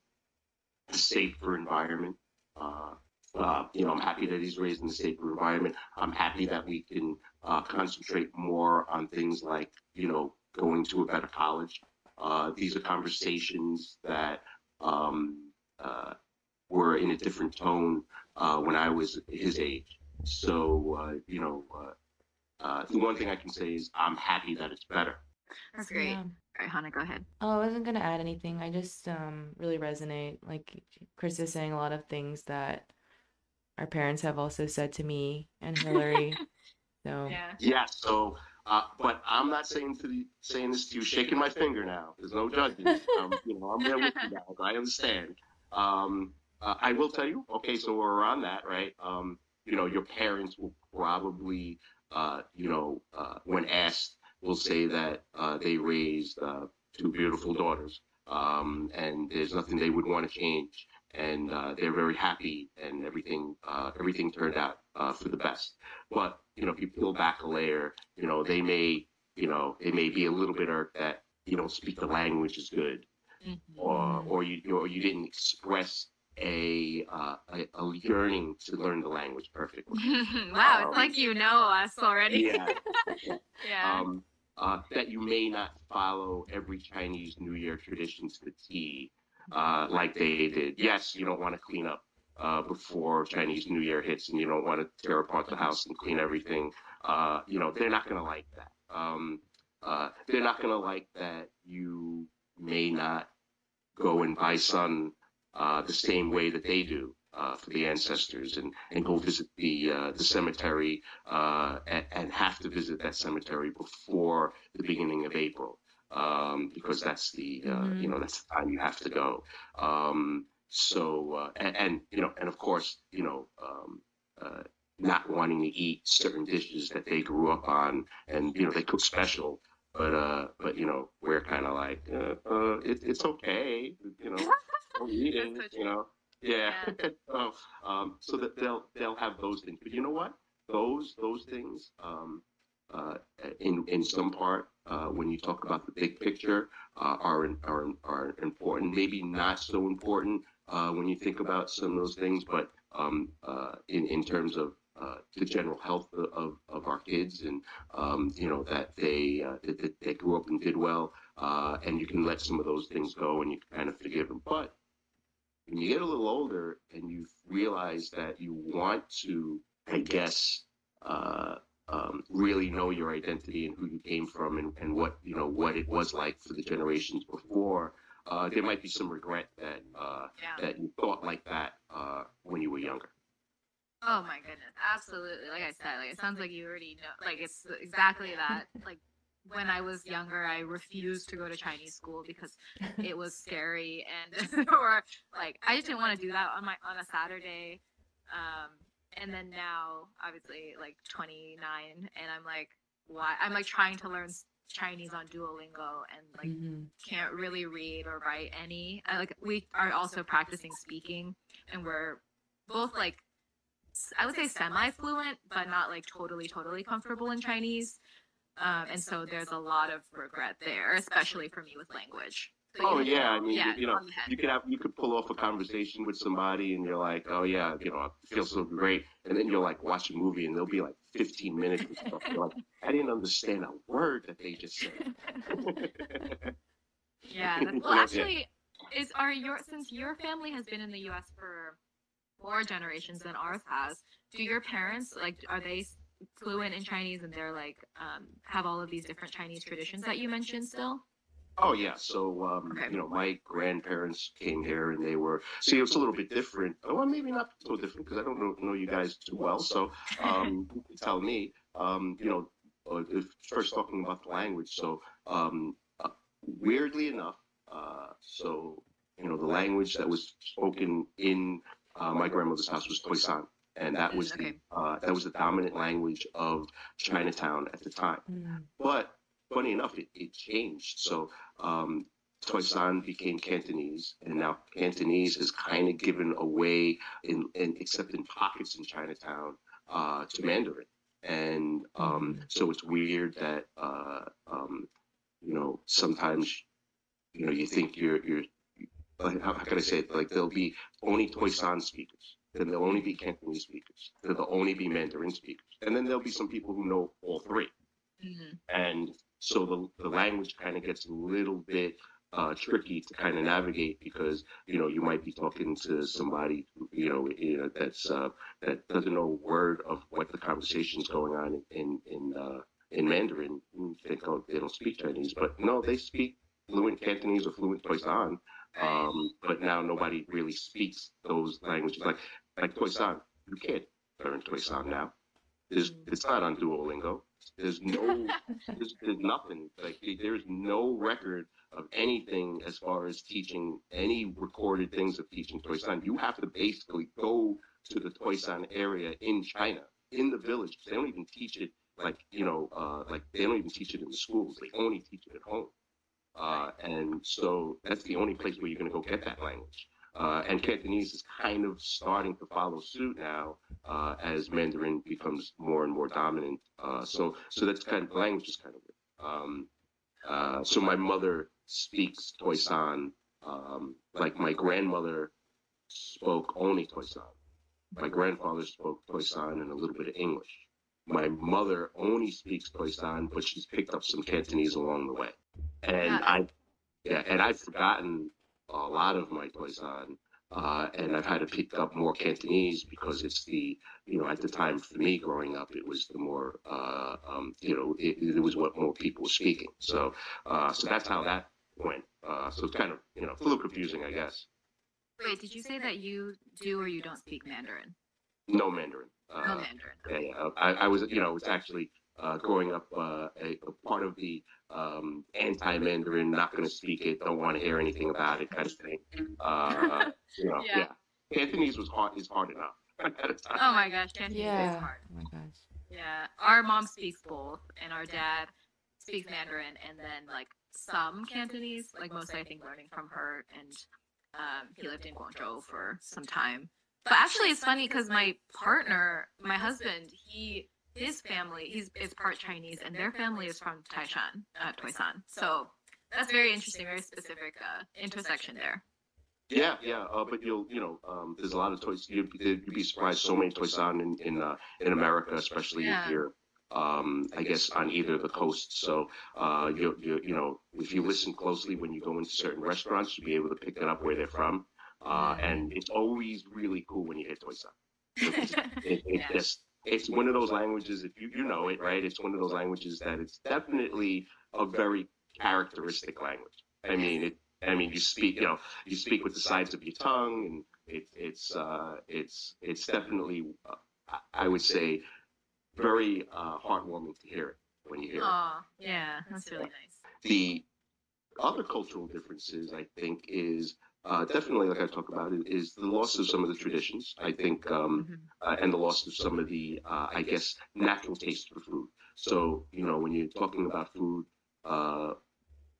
a safer environment. Uh, uh, you know, I'm happy that he's raised in a safer environment. I'm happy that we can uh, concentrate more on things like, you know, going to a better college. These are conversations that um, were in a different tone when I was his age. So, uh, you know, uh, uh, the one thing I can say is I'm happy that it's better. that's great Yeah. all right hannah go ahead Oh, I wasn't gonna add anything. I just um really resonate. Like Chris is saying a lot of things that our parents have also said to me and Hillary. So yeah Yeah. So, uh, but I'm not saying to the, saying this to you, shaking my finger now. There's no judging. Um, you know, I'm there with you guys. I understand. Um, uh, I will tell you. Okay, so we're on that, right? Um, you know, your parents will probably, uh, you know, uh, when asked, will say that uh, they raised uh, two beautiful daughters, um, and there's nothing they would want to change, and uh, they're very happy, and everything uh, everything turned out uh, for the best. But you know, if you peel back a layer, you know, they may you know, it may be a little bit irked that you don't speak the language as good, Mhm. or or you or you didn't express a uh, a, a yearning to learn the language perfectly. wow, Um, it's like you know us already. Yeah. yeah. um, uh, that you may not follow every Chinese New Year tradition to the T, uh, like they did. Yes, you don't want to clean up uh, before Chinese New Year hits, and you don't want to tear apart the house and clean everything. Uh, you know, they're not going to like that. Um, uh, they're not going to like that you may not go and buy sun uh, the same way that they do uh, for the ancestors and, and go visit the uh, the cemetery uh, and, and have to visit that cemetery before the beginning of April um, because that's the uh, Mhm. you know that's the time you have to go. Um, so uh, and, and you know and of course you know um, uh, not wanting to eat certain dishes that they grew up on and you know they cook special. But uh, but you know we're kind of like uh, uh, it, it's okay, you know, eating, so you know, yeah. so, um, so that they'll they'll have those things. But you know what? Those those things, um, uh, in in some part, uh, when you talk about the big picture, uh, are are are important. Maybe not so important uh, when you think about some of those things, but um, uh, in in terms of uh, the general health of, of, our kids and um, you know that they uh, that, that they grew up and did well uh, and you can let some of those things go and you can kind of forgive them but when you get a little older and you realize that you want to i guess uh, um, really know your identity and who you came from and, and what you know what it was like for the generations before uh, there might be some regret that uh, yeah. that you thought like that uh, when you were younger Oh my goodness, absolutely. Like I said, like it sounds like you already know. Like it's exactly that. Like when I was younger, I refused to go to Chinese school because it was scary and or like I just didn't want to do that on my on a Saturday. Um, and then now, obviously, like 29, and I'm like, why? I'm like trying to learn Chinese on Duolingo and like Mhm. can't really read or write any. I, like we are also practicing speaking, and we're both like I would say semi fluent, but not like totally totally comfortable in Chinese. Um, and so there's a lot of regret there, especially for me with language. So Oh, you yeah, I mean, yeah, you know, on the head. you could have you could pull off a conversation with somebody and you're like oh yeah you know i feel so great and then you'll like watch a movie and there'll be like 15 minutes and stuff you're like i didn't understand a word that they just said Yeah. That's, well, Yeah. actually, is are your since your family has been in the U.S. for more generations than ours has? Do your parents like are they s- fluent in Chinese and they're like um, have all of these different Chinese traditions that you mentioned still? oh yeah. So um Okay. you know my grandparents came here and they were see it's a little bit different. Oh well maybe not so different because i don't know, know you guys too well. So um tell me um you know uh, if first talking about the language. So um uh, weirdly enough uh so you know the language that was spoken in uh, my grandmother's house was Toisan, and that was Okay. the uh, that was the dominant language of Chinatown at the time. Mhm. But funny enough, it, it changed. So um, Toisan became Cantonese, and now Cantonese is kind of given away in, in except in pockets in Chinatown uh, to Mandarin. And um, Mhm. so it's weird that uh, um, you know sometimes you know you think you're you're how, how can I say it? Like there'll be only Toisan speakers, then there'll only be Cantonese speakers, then there'll only be Mandarin speakers, and then there'll be some people who know all three Mm-hmm. and so the, the language kind of gets a little bit uh, tricky to kind of navigate because you know you might be talking to somebody you know, you know that's uh, that doesn't know a word of what the conversation's going on in in uh, in Mandarin. You think oh they don't speak Chinese, but no, they speak fluent Cantonese or fluent Toisan. Um, but now nobody really speaks those languages like like Toisan. You can't learn Toisan now. There's, it's not on Duolingo. There's no there's, there's nothing like there is no record of anything as far as teaching any recorded things of teaching Toisan. You have to basically go to the Toisan area in China, in the village. They don't even teach it like you know, uh, like they don't even teach it in the schools. They only teach it at home. Uh, and so that's the only place where you're going to go get that language. Uh, and Cantonese is kind of starting to follow suit now uh, as Mandarin becomes more and more dominant. Uh, so, so that's kind of language is kind of weird. Um, uh, so my mother speaks Toisan. Um, like my grandmother spoke only Toisan. My grandfather spoke Toisan and a little bit of English. My mother only speaks Toisan, but she's picked up some Cantonese along the way. And Yeah. I, yeah, and I've forgotten a lot of my Toisan. Uh, and I've had to pick up more Cantonese because it's the, you know, at the time for me growing up, it was the more, uh, um, you know, it, it was what more people were speaking. So, uh, so that's how that went. Uh, so it's kind of, you know, a little confusing, I guess. Wait, did you say that you do or you don't speak Mandarin? No Mandarin. Uh, No Mandarin. Yeah, yeah. I, I was, you know, it's actually uh, growing up uh, a, a part of the um, anti-Mandarin, not going to speak it, don't want to hear anything about it kind of thing. Uh, you know, Yeah. yeah. Cantonese was hard. Is hard enough at the time. Oh my gosh, Cantonese is Yeah. hard. Oh my gosh. Yeah, our mom speaks both, and our dad speaks Mandarin, and then like some Cantonese, like mostly I think learning from her, and um, he lived in Guangzhou for some time. But actually, it's funny because my partner, my husband, he his family, he's is part Chinese, and their family is from Taishan, uh, Toisan. So that's very interesting, very specific uh, intersection there. Yeah, yeah, uh, but you'll, you know, um, there's a lot of toys. You'd, you'd be surprised. So many Toisan in in uh, in America, especially Yeah. here. Um, I guess on either of the coasts. So, uh, you, you you know, if you listen closely when you go into certain restaurants, you'll be able to pick it up where they're from. Uh, and it's always really cool when you hear Toisan. It, it Yeah. just it's one of those languages. If you you know it, right? It's one of those languages that it's definitely a very characteristic language. I mean, it. I mean, you speak, you know, you speak with the sides of your tongue, and it, it's uh, it's it's definitely, uh, I- I would say, very uh, heartwarming to hear it when you hear it. Oh, yeah, that's really nice. The other cultural differences, I think, is uh, definitely, like I talked about, is, is the loss of some of the traditions. I think, um, Mhm. uh, and the loss of some of the, uh, I guess, natural taste for food. So, you know, when you're talking about food, uh,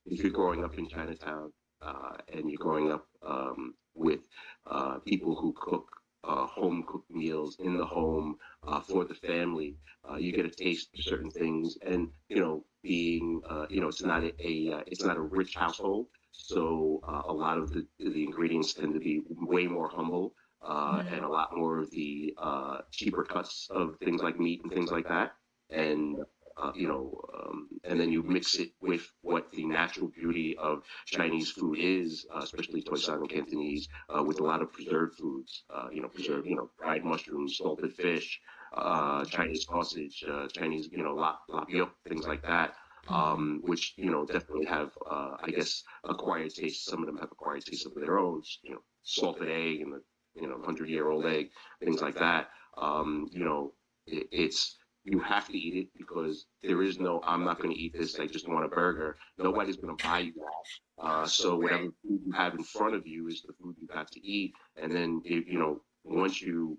if you're growing up in Chinatown uh, and you're growing up um, with uh, people who cook uh, home cooked meals in the home uh, for the family, uh, you get a taste for certain things. And you know, being uh, you know, it's not a, a uh, it's not a rich household, so uh, a lot of the the ingredients tend to be way more humble. Uh, Mhm. and a lot more of the uh, cheaper cuts of things like meat and things like that, and uh, you know, um, and then you mix it with what the natural beauty of Chinese food is, uh, especially Toisan and Cantonese, uh, with a lot of preserved foods. Uh, you know, preserved, you know, fried mushrooms, salted fish, uh, Chinese sausage, uh, Chinese, you know, lap, lapio, things like that. Um, which you know definitely have, uh, I guess, acquired taste. Some of them have acquired taste of their own. You know, salted egg and the you know hundred year old egg, things like that. Um, you know, it, it's you have to eat it because there is no I'm not going to eat this. I just want a burger. Nobody's going to buy you that. Uh, so whatever food you have in front of you is the food you have to eat. And then you know once you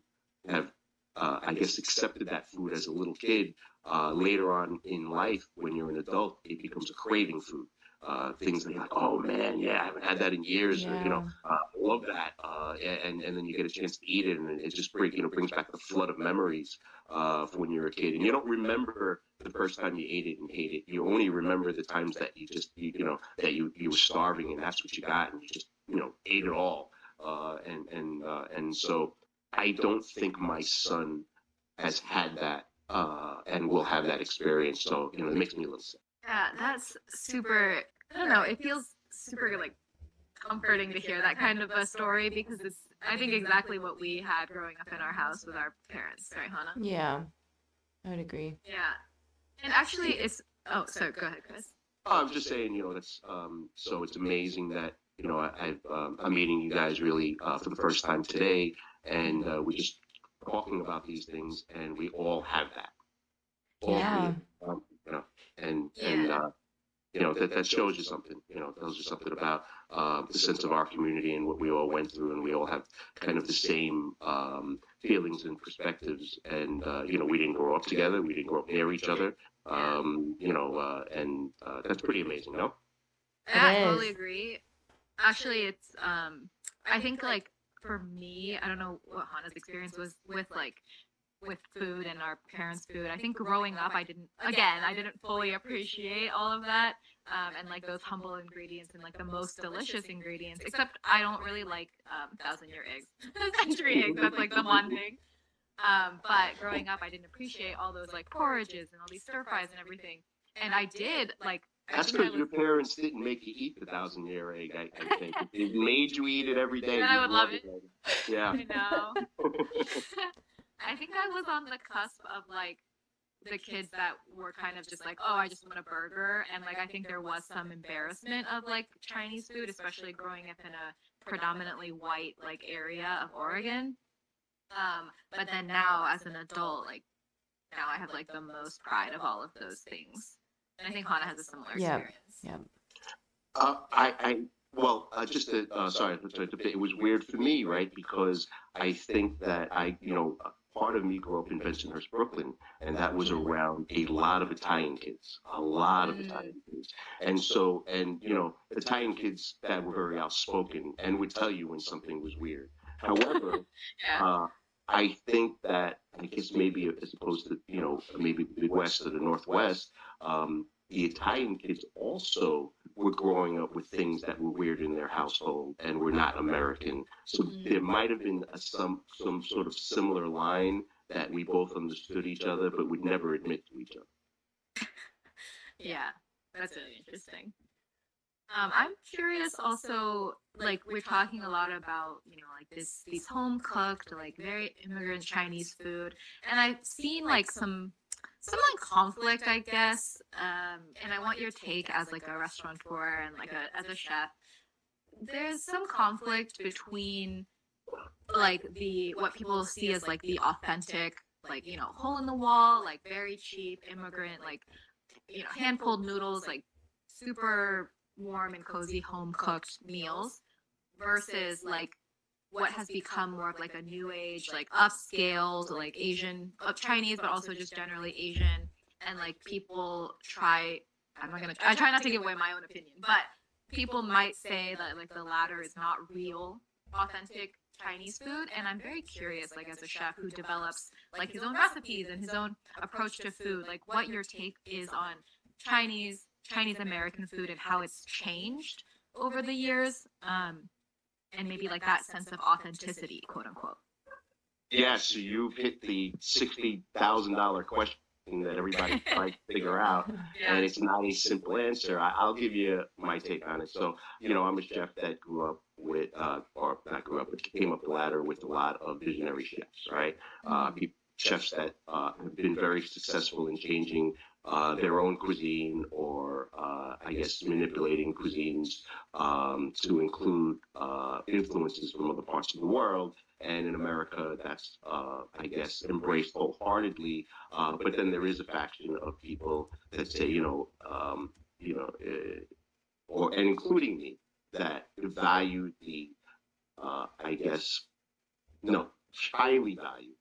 have uh, I guess accepted that food as a little kid, uh, later on in life when you're an adult, it becomes a craving food. Uh, things that you're like, oh man, yeah, I haven't had that in years, or you know, uh, love that, uh, and and then you get a chance to eat it, and it just bring you know brings back the flood of memories uh, from when you were a kid, and you don't remember the first time you ate it and ate it. You only remember the times that you just you, you know that you you were starving and that's what you got, and you just you know ate it all, uh, and and uh, and so I don't think my son has had that uh, and will have that experience. So you know, it makes me a little sick. Yeah, that's super. I don't know. It feels super like comforting to hear that kind of a story because it's. I think exactly what we had growing up in our house with our parents, right, Hannah? Yeah, I would agree. Yeah, and actually, it's. Oh, sorry. Go ahead, Chris. Oh, I'm just saying, you know, that's um, so it's amazing that you know I, I've um, I'm meeting you guys really uh, for the first time today, and uh, we're just talking about these things, and we all have that. All Yeah. of um, you know, and and uh, you know that that shows you something. You know, tells you something about uh, the sense of our community and what we all went through, and we all have kind of the same um, feelings and perspectives. And uh, you know, we didn't grow up together, we didn't grow up near each other. Um, you know, uh, and uh, that's pretty amazing, no? Yeah, I totally agree. Actually, it's um, I think like for me, I don't know what Hannah's experience was with like with food and our parents' food. I think growing up, I didn't, again, I didn't fully appreciate all of that. Um, and like those humble ingredients and like the most delicious ingredients, except I don't really like um, thousand year eggs, century eggs. That's like the one thing. Um, but growing up, I didn't appreciate all those like porridges and all these stir fries and everything. And I did like. That's because your parents didn't make you eat the thousand year egg. I, I think they made you eat it every day. I would love Yeah. I know. I think I was on the cusp of like the kids that were kind of just like, oh, I just want a burger. And like, I think there was some embarrassment of like Chinese food, especially growing up in a predominantly white like area of Oregon. Um, but then now as an adult, like now I have like the most pride of all of those things. And I think Hannah has a similar Yeah. experience. Yeah. Uh, I, I, well, uh, just to, uh, sorry, to- to- it was weird for me, right? Because I think that I, you know, part of me grew up in Bensonhurst, Brooklyn, and that was around a lot of Italian kids, a lot of Mm. Italian kids. And so, and, you know, Italian kids that were very outspoken and would tell you when something was weird. However, Yeah. uh, I think that I guess maybe as opposed to you know maybe the Midwest or the Northwest, um, the Italian kids also were growing up with things that were weird in their household and were not American. So Mm. there might have been a, some some sort of similar line that we both understood each other, but would never admit to each other. Yeah, that's really interesting. Um, I'm curious also, like we're talking a lot about, you know, like this these home cooked, like very immigrant Chinese food, and I've seen like some some like conflict, I guess. Um, and I want your take as like a restaurateur and like a as a chef. There's some conflict between like the what people see as like the authentic, like you know, hole in the wall, like very cheap immigrant, like you know, hand pulled noodles, like super warm and cozy home cooked meals versus like what has become more of like a new age, like upscaled, like Asian, uh, Chinese, but also just generally Asian. And like people try, I'm not gonna, I try not to give away my own opinion, but people might say that like the latter is not real, authentic Chinese food. And I'm very curious, like as a chef who develops like his own recipes and his own approach to food, like what your take is on Chinese, Chinese American food and how it's changed over the years. Um, and maybe like that sense of authenticity, quote unquote. Yeah, so you've hit the sixty thousand dollar question that everybody tries to figure out. and it's not a simple answer. I, I'll give you my take on it. So, you know, I'm a chef that grew up with, uh, or not grew up, but came up the ladder with a lot of visionary chefs, right? Uh, peop chefs that uh, have been very successful in changing uh, their own cuisine or, uh, I guess, manipulating cuisines um, to include uh, influences from other parts of the world. And in America, that's, uh, I guess, embraced wholeheartedly. Uh, but then there is a faction of people that say, you know, um, you know, uh, or and including me, that value the, I guess, no, highly value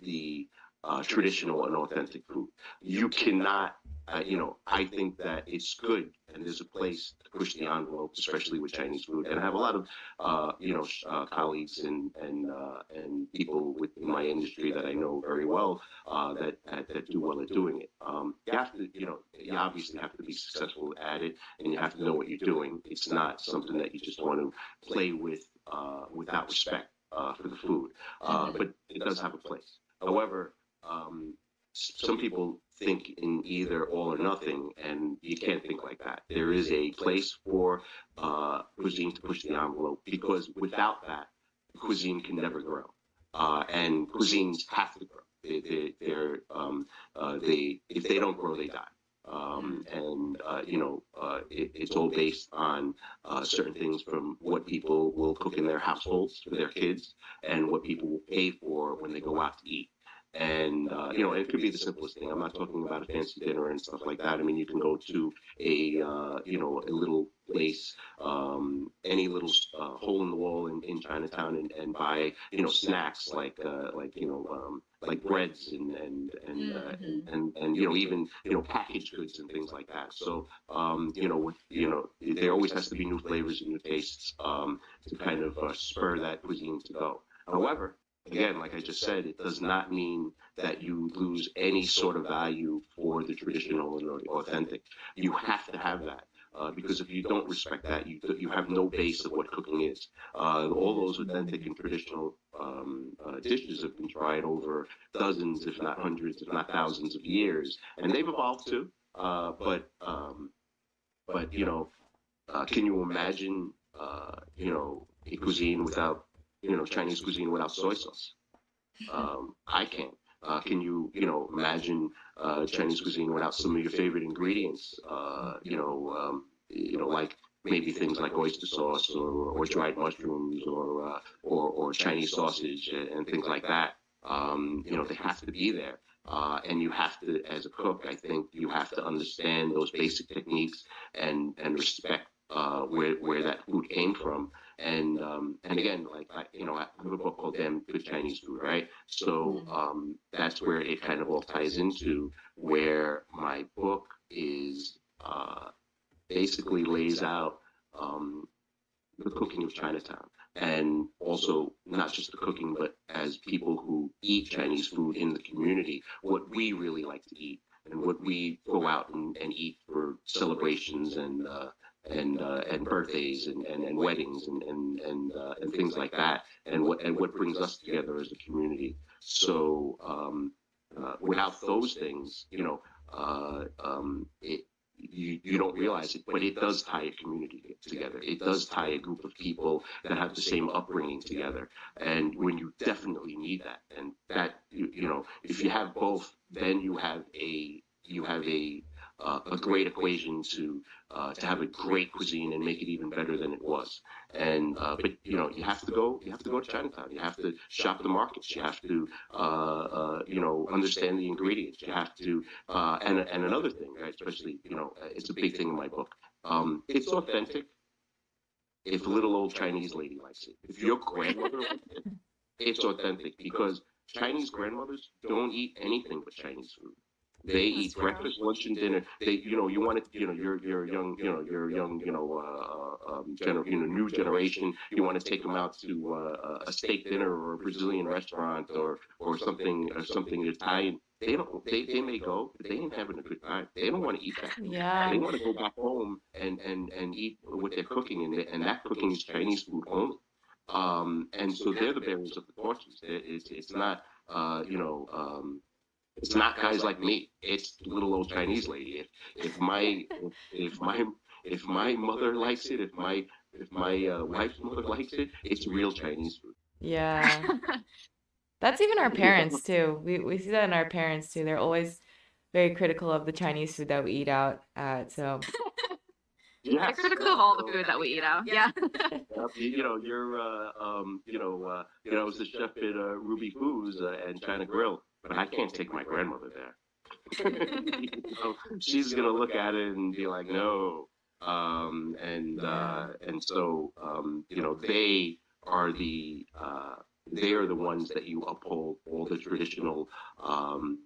the uh, traditional and authentic food. You cannot, uh, you know, I think that it's good and there's a place to push the envelope, especially with Chinese food. And I have a lot of, uh, you know, uh, colleagues and and uh, and people within my industry that I know very well uh, that, that do well at doing it. Um, you have to, you know, you obviously have to be successful at it, and you have to know what you're doing. It's not something that you just want to play with without respect for the food, but it does have a place. However, um, some people think in either all or nothing, and you can't think like that. There is a place for uh, cuisine to push the envelope because without that, cuisine can never grow, uh, and cuisines have to grow. They, they, they're um, uh, they if they don't grow, they die. Um, and uh, you know, uh, it, it's all based on uh, certain things from what people will cook in their households for their kids, and what people will pay for when they go out to eat. And uh, you know, it could be the simplest thing. I'm not talking about a fancy dinner and stuff like that. I mean, you can go to a uh, you know a little place, um, any little uh, hole in the wall in, in Chinatown, and, and buy you know snacks like uh, like you know um, like breads and and and, uh, and and and you know even you know packaged goods and things like that. So um, you know with you know there always has to be new flavors and new tastes um, to kind of uh, spur that cuisine to go. However, again, like I just said, it does not mean that you lose any sort of value for the traditional and authentic. You have to have that. Uh, because if you don't respect that, you you have no base of what cooking is. Uh, all those authentic and traditional um, uh, dishes have been tried over dozens, if not hundreds, if not thousands of years, and they've evolved too. Uh, but um, but you know, uh, can you imagine uh, you know a cuisine without you know Chinese cuisine without soy sauce? Um, I can't. Uh, can you, you know, imagine uh, Chinese cuisine without some of your favorite ingredients? Uh, you know, um, you know, like maybe things like oyster sauce or, or dried mushrooms or, uh, or or Chinese sausage and, things like that. Um, you know, they have to be there. Uh, and you have to, as a cook, I think you have to understand those basic techniques and and respect uh, where where that food came from. And um, and again, like I, you know, I have a book called "Damn Good Chinese Food," right? So um, that's where it kind of all ties into where my book is uh, basically lays out um, the cooking of Chinatown, and also not just the cooking, but as people who eat Chinese food in the community, what we really like to eat and what we go out and, and eat for celebrations and uh, and uh, and birthdays and, and, and weddings and and and, uh, and things like that, and what and what brings us together as a community. So um, uh, without those things, you know, uh, um, it, you, you don't realize it, but it does tie a community together. It does tie a group of people that have the same upbringing together. And when you definitely need that, and that you, you know, if you have both, then you have a you have a uh, a great equation to uh, to have a great cuisine and make it even better than it was. And uh, but you know you have to go you have to go to Chinatown. You have to shop the markets. You have to uh, uh, you know understand the ingredients. You have to uh, and and another thing, right, especially you know it's a big thing in my book. Um, it's authentic. If a little old Chinese lady likes it, if your grandmother likes it, it's authentic because Chinese grandmothers don't eat anything but Chinese food. They eat breakfast, lunch, and dinner. They, you know, you want to, you know, you're you're young, you know, you're young, you know, uh, um, gener- you know, new generation. You want to take them out to uh, a steak dinner or a Brazilian restaurant or or something or something Italian. They don't. They, they may go, but they ain't having a good time. They don't want to eat that. Yeah. They want to go back home and and and eat what they're cooking, and and that cooking is Chinese food only. Um, and so they're the bearers of the torches. It's it's not, uh, you know. Um, it's not guys like me. It's little old Chinese lady. If if my if, if my if my mother likes it, if my if my uh, wife's mother likes it, it's real Chinese food. Yeah. That's even our parents too. We we see that in our parents too. They're always very critical of the Chinese food that we eat out at. So They're critical of all the food that we eat out. Yeah. Yep, You you know, you're, uh, um, you know, uh, you know, I was the chef at uh, Ruby Foo's uh, and China Grill, but I can't take my grandmother there. You know, she's gonna look at it and be like, no, um, and uh, and so um, you know, they are the uh, they are the ones that you uphold all the traditional um,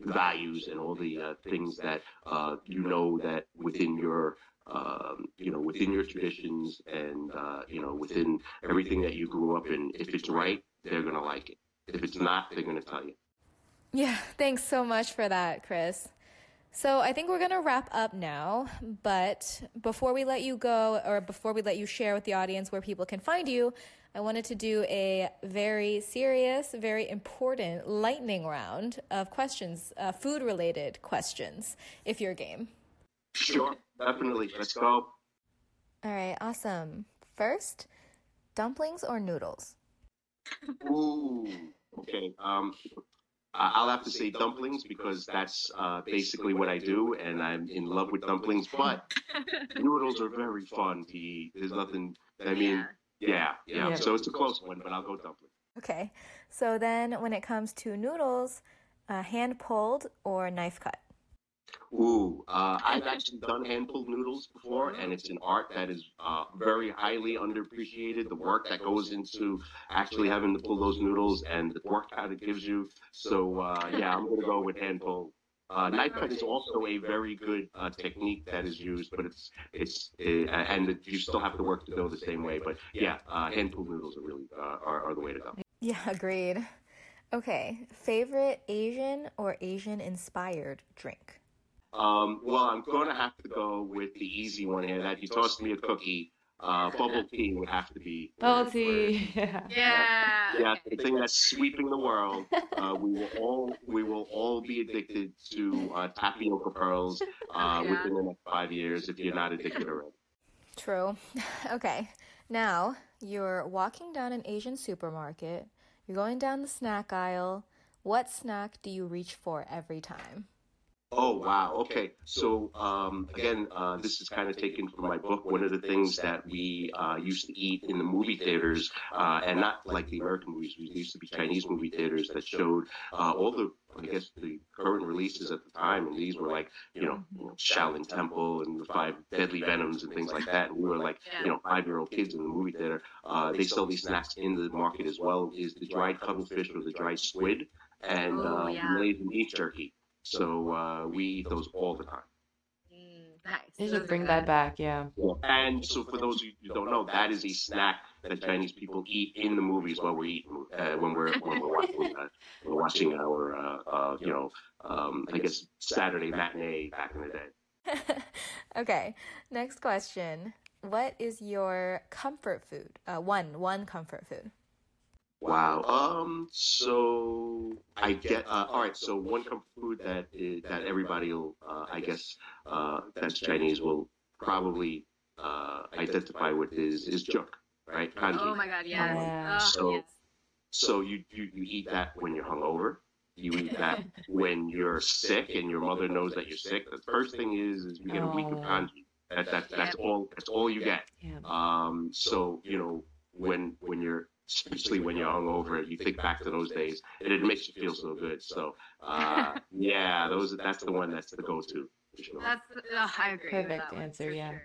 values and all the uh, things that uh, you know that within your um, you know within your traditions and uh, you know within everything that you grew up in. If it's right, they're gonna like it. If it's not, they're gonna tell you. Yeah, thanks so much for that, Chris. So I think we're going to wrap up now, but before we let you go or before we let you share with the audience where people can find you, I wanted to do a very serious, very important lightning round of questions, uh, food related questions, if you're game. Sure, definitely. Let's go. All right, awesome. First, dumplings or noodles? Ooh. Okay. Um, I- I'll have to say dumplings because that's uh, basically what I do, and I'm in love with dumplings. But noodles are very fun to eat. There's nothing. I mean, yeah, yeah. Yeah. So it's a close one, but I'll go dumpling. Okay, so then when it comes to noodles, uh, hand pulled or knife cut? Ooh, uh, I've actually done hand pulled noodles before, and it's an art that is uh, very highly underappreciated. The work that goes into actually having to pull those noodles and the work that it gives you. So uh, yeah, I'm gonna go with hand pulled. Uh, knife cut is also a very good uh, technique that is used, but it's it's uh, and it, you still have to work to dough the same way. But yeah, uh, hand pulled noodles are really uh, are, are the way to go. Yeah, agreed. Okay, favorite Asian or Asian inspired drink? Um, well, I'm going to have to go with the easy one here. That you tossed me a cookie. Uh, bubble tea would have to be. Bubble tea. Yeah. Yeah. Yeah, okay. the thing that's sweeping the world. Uh, we will all we will all be addicted to uh, tapioca pearls uh, Yeah. within the next five years if you're not addicted already. True. Okay, now you're walking down an Asian supermarket, you're going down the snack aisle. What snack do you reach for every time? Oh wow. Okay. So um, again, uh, this is kind of taken from my book. One of the things that we uh, used to eat in the movie theaters, uh, and not like the American movies, we used to be Chinese movie theaters that showed uh, all the, I guess, the current releases at the time, and these were like, you know, Shaolin Temple and the Five Deadly Venoms and things like that. And we were like, you know, five-year-old kids in the movie theater. Uh, they sell these snacks in the market as well. Is the dried cuttlefish or the dried squid, and Oh, uh, yeah. Malaysian beef jerky. So uh, we eat those all the time. Mm, nice. They should bring that back. Yeah. And so for those of you who don't know, that is a snack that Chinese people eat in the movies while we're eating, uh, when we're when we're watching, uh, we're watching our, uh, uh, you know, um, I guess Saturday matinee back in the day. okay, next question. What is your comfort food? Uh, one, one comfort food. Wow. Um. So I get. Uh, all right. So one comfort food that is, that everybody will, uh, I guess, uh, that's Chinese will probably uh, identify with is is juk, right? Congee. Oh my god, yes. Yeah. Oh, So- yes. So you, you you eat that when you're hungover. You eat that when you're sick and your mother knows that you're sick. The first thing is is you get a week of Oh. congee. That, that that's all that's all you get. Yeah. Um, so you know when when you're especially when you're hungover, you think back to those days, and it makes you feel so good. So uh, yeah, those that's the one that's the go-to. for sure. That's oh, I agree. Perfect that answer, yeah. sure.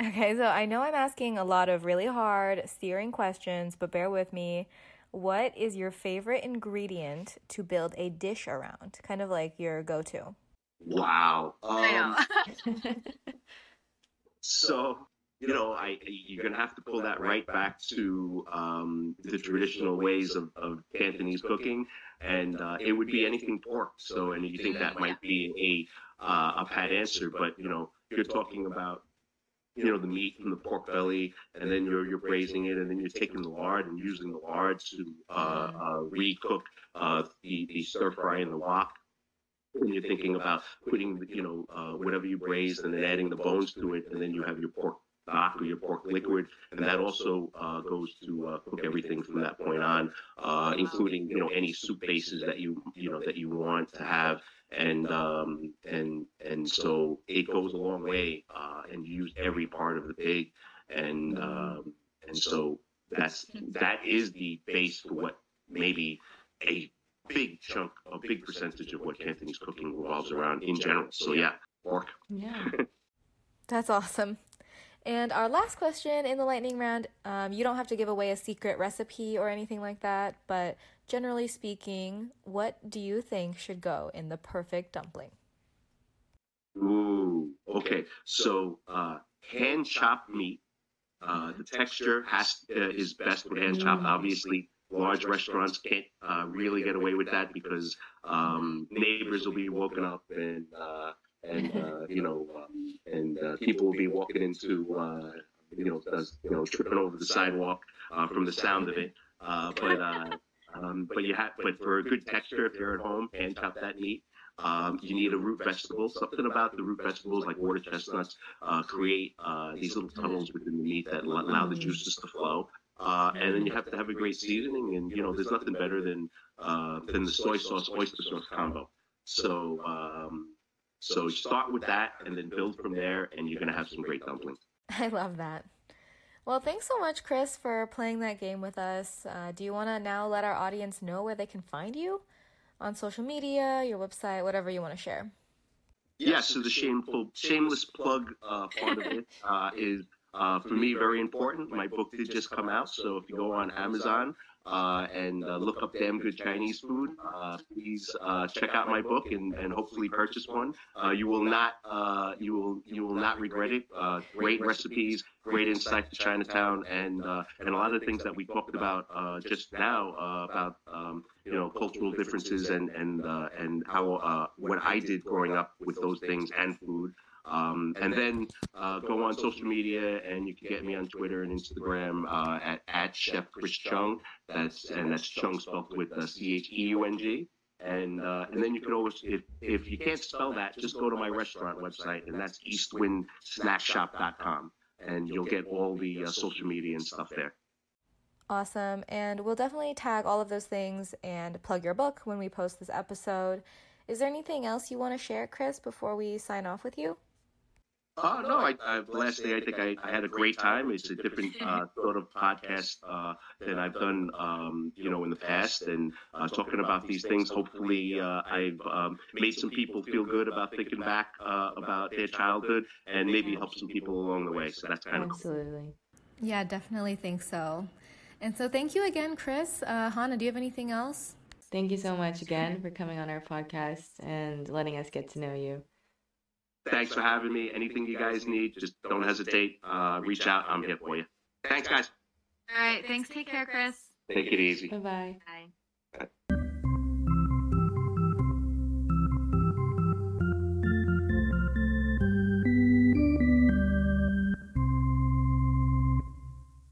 Okay, so I know I'm asking a lot of really hard, steering questions, but bear with me. What is your favorite ingredient to build a dish around? Kind of like your go to. Wow. I Um, know. So, you know, I you're gonna have to pull that right back to um, the traditional ways of, of Cantonese cooking, and uh, it would be anything pork. So, and you think that might be a uh, a pat answer, but you know, you're talking about you know the meat from the pork belly, and then you're you're braising it, and then you're taking the lard and using the lard to uh, uh, recook uh, the the stir fry and the wok when you're thinking about putting, you know, uh, whatever you braise and then adding the bones to it, and then you have your pork stock or your pork liquid, and that also uh, goes to uh, cook everything from that point on, uh, including, you know, any soup bases that you, you know, that you want to have, and um, and and so it goes a long way, uh, and you use every part of the pig, and um, and so that's that is the base for what maybe a big chunk, a big percentage of what Cantonese cooking revolves around in general. So yeah, pork. Yeah. That's awesome. And our last question in the lightning round um, you don't have to give away a secret recipe or anything like that, but generally speaking, what do you think should go in the perfect dumpling? Ooh, okay. So uh, hand chopped meat. Uh, the texture has uh, is best with hand chopped. Obviously, large restaurants can't uh, really get away with that because um, neighbors will be woken up and uh, and uh, you know um, and uh, people will be walking into uh, you know does, you know tripping over the sidewalk uh, from the sound of it. Uh, but uh, um, but you have but for a good texture, if you're at home, hand chop that meat. Um, you need a root vegetable. Something about the root vegetables, like water chestnuts, uh, create uh, these little tunnels within the meat that allow the juices to flow. Uh, and then you have to have a great seasoning, and you know there's nothing better than uh, than the soy sauce oyster sauce combo. So um, so start with that, and then build from there, and you're gonna have some great dumplings. I love that. Well, thanks so much, Chris, for playing that game with us. Uh, do you want to now let our audience know where they can find you? On social media, your website, whatever you want to share. Yeah, so the shameful, shameless plug uh, part of it uh, is uh, for me, very important. My book did just come out, so if you go on Amazon uh, and uh, look up Damn Good Chinese Food, uh, please uh, check out my book and, and hopefully purchase one. Uh, you will not uh, you will you will not regret it. Great recipes, great insight to Chinatown, and and a lot of things that we talked about just now about um, you know cultural differences and and and how what I did growing up with those things and food. Um, and then uh, go on social media, and you can get me on Twitter and Instagram uh, at at Chef Chris Cheung. That's and that's Cheung spelled with uh, C H E U N G. And uh, and then you can always, if if you can't spell that, just go to my restaurant website, and that's eastwindsnackshop.com, and you'll get all the uh, social media and stuff there. Awesome. And we'll definitely tag all of those things and plug your book when we post this episode. Is there anything else you want to share, Chris, before we sign off with you? Uh, no, I, I, last day I think I, I had a great time. It's a different uh, sort of podcast uh, than I've done, um, you know, in the past, and uh, talking about these things. Hopefully, uh, I've um, made some people feel good about thinking back uh, about their childhood, and maybe help some people along the way. So that's kind of cool. Absolutely. Yeah, definitely think so. And so thank you again, Chris. Uh, Hannah, do you have anything else? Thank you so much again for coming on our podcast and letting us get to know you. Thanks for having me. Anything you guys need, just don't hesitate. Uh, reach out. I'm here for you. Thanks, guys. All right. Thanks. Take care, Chris. Take it easy. Bye bye. Bye.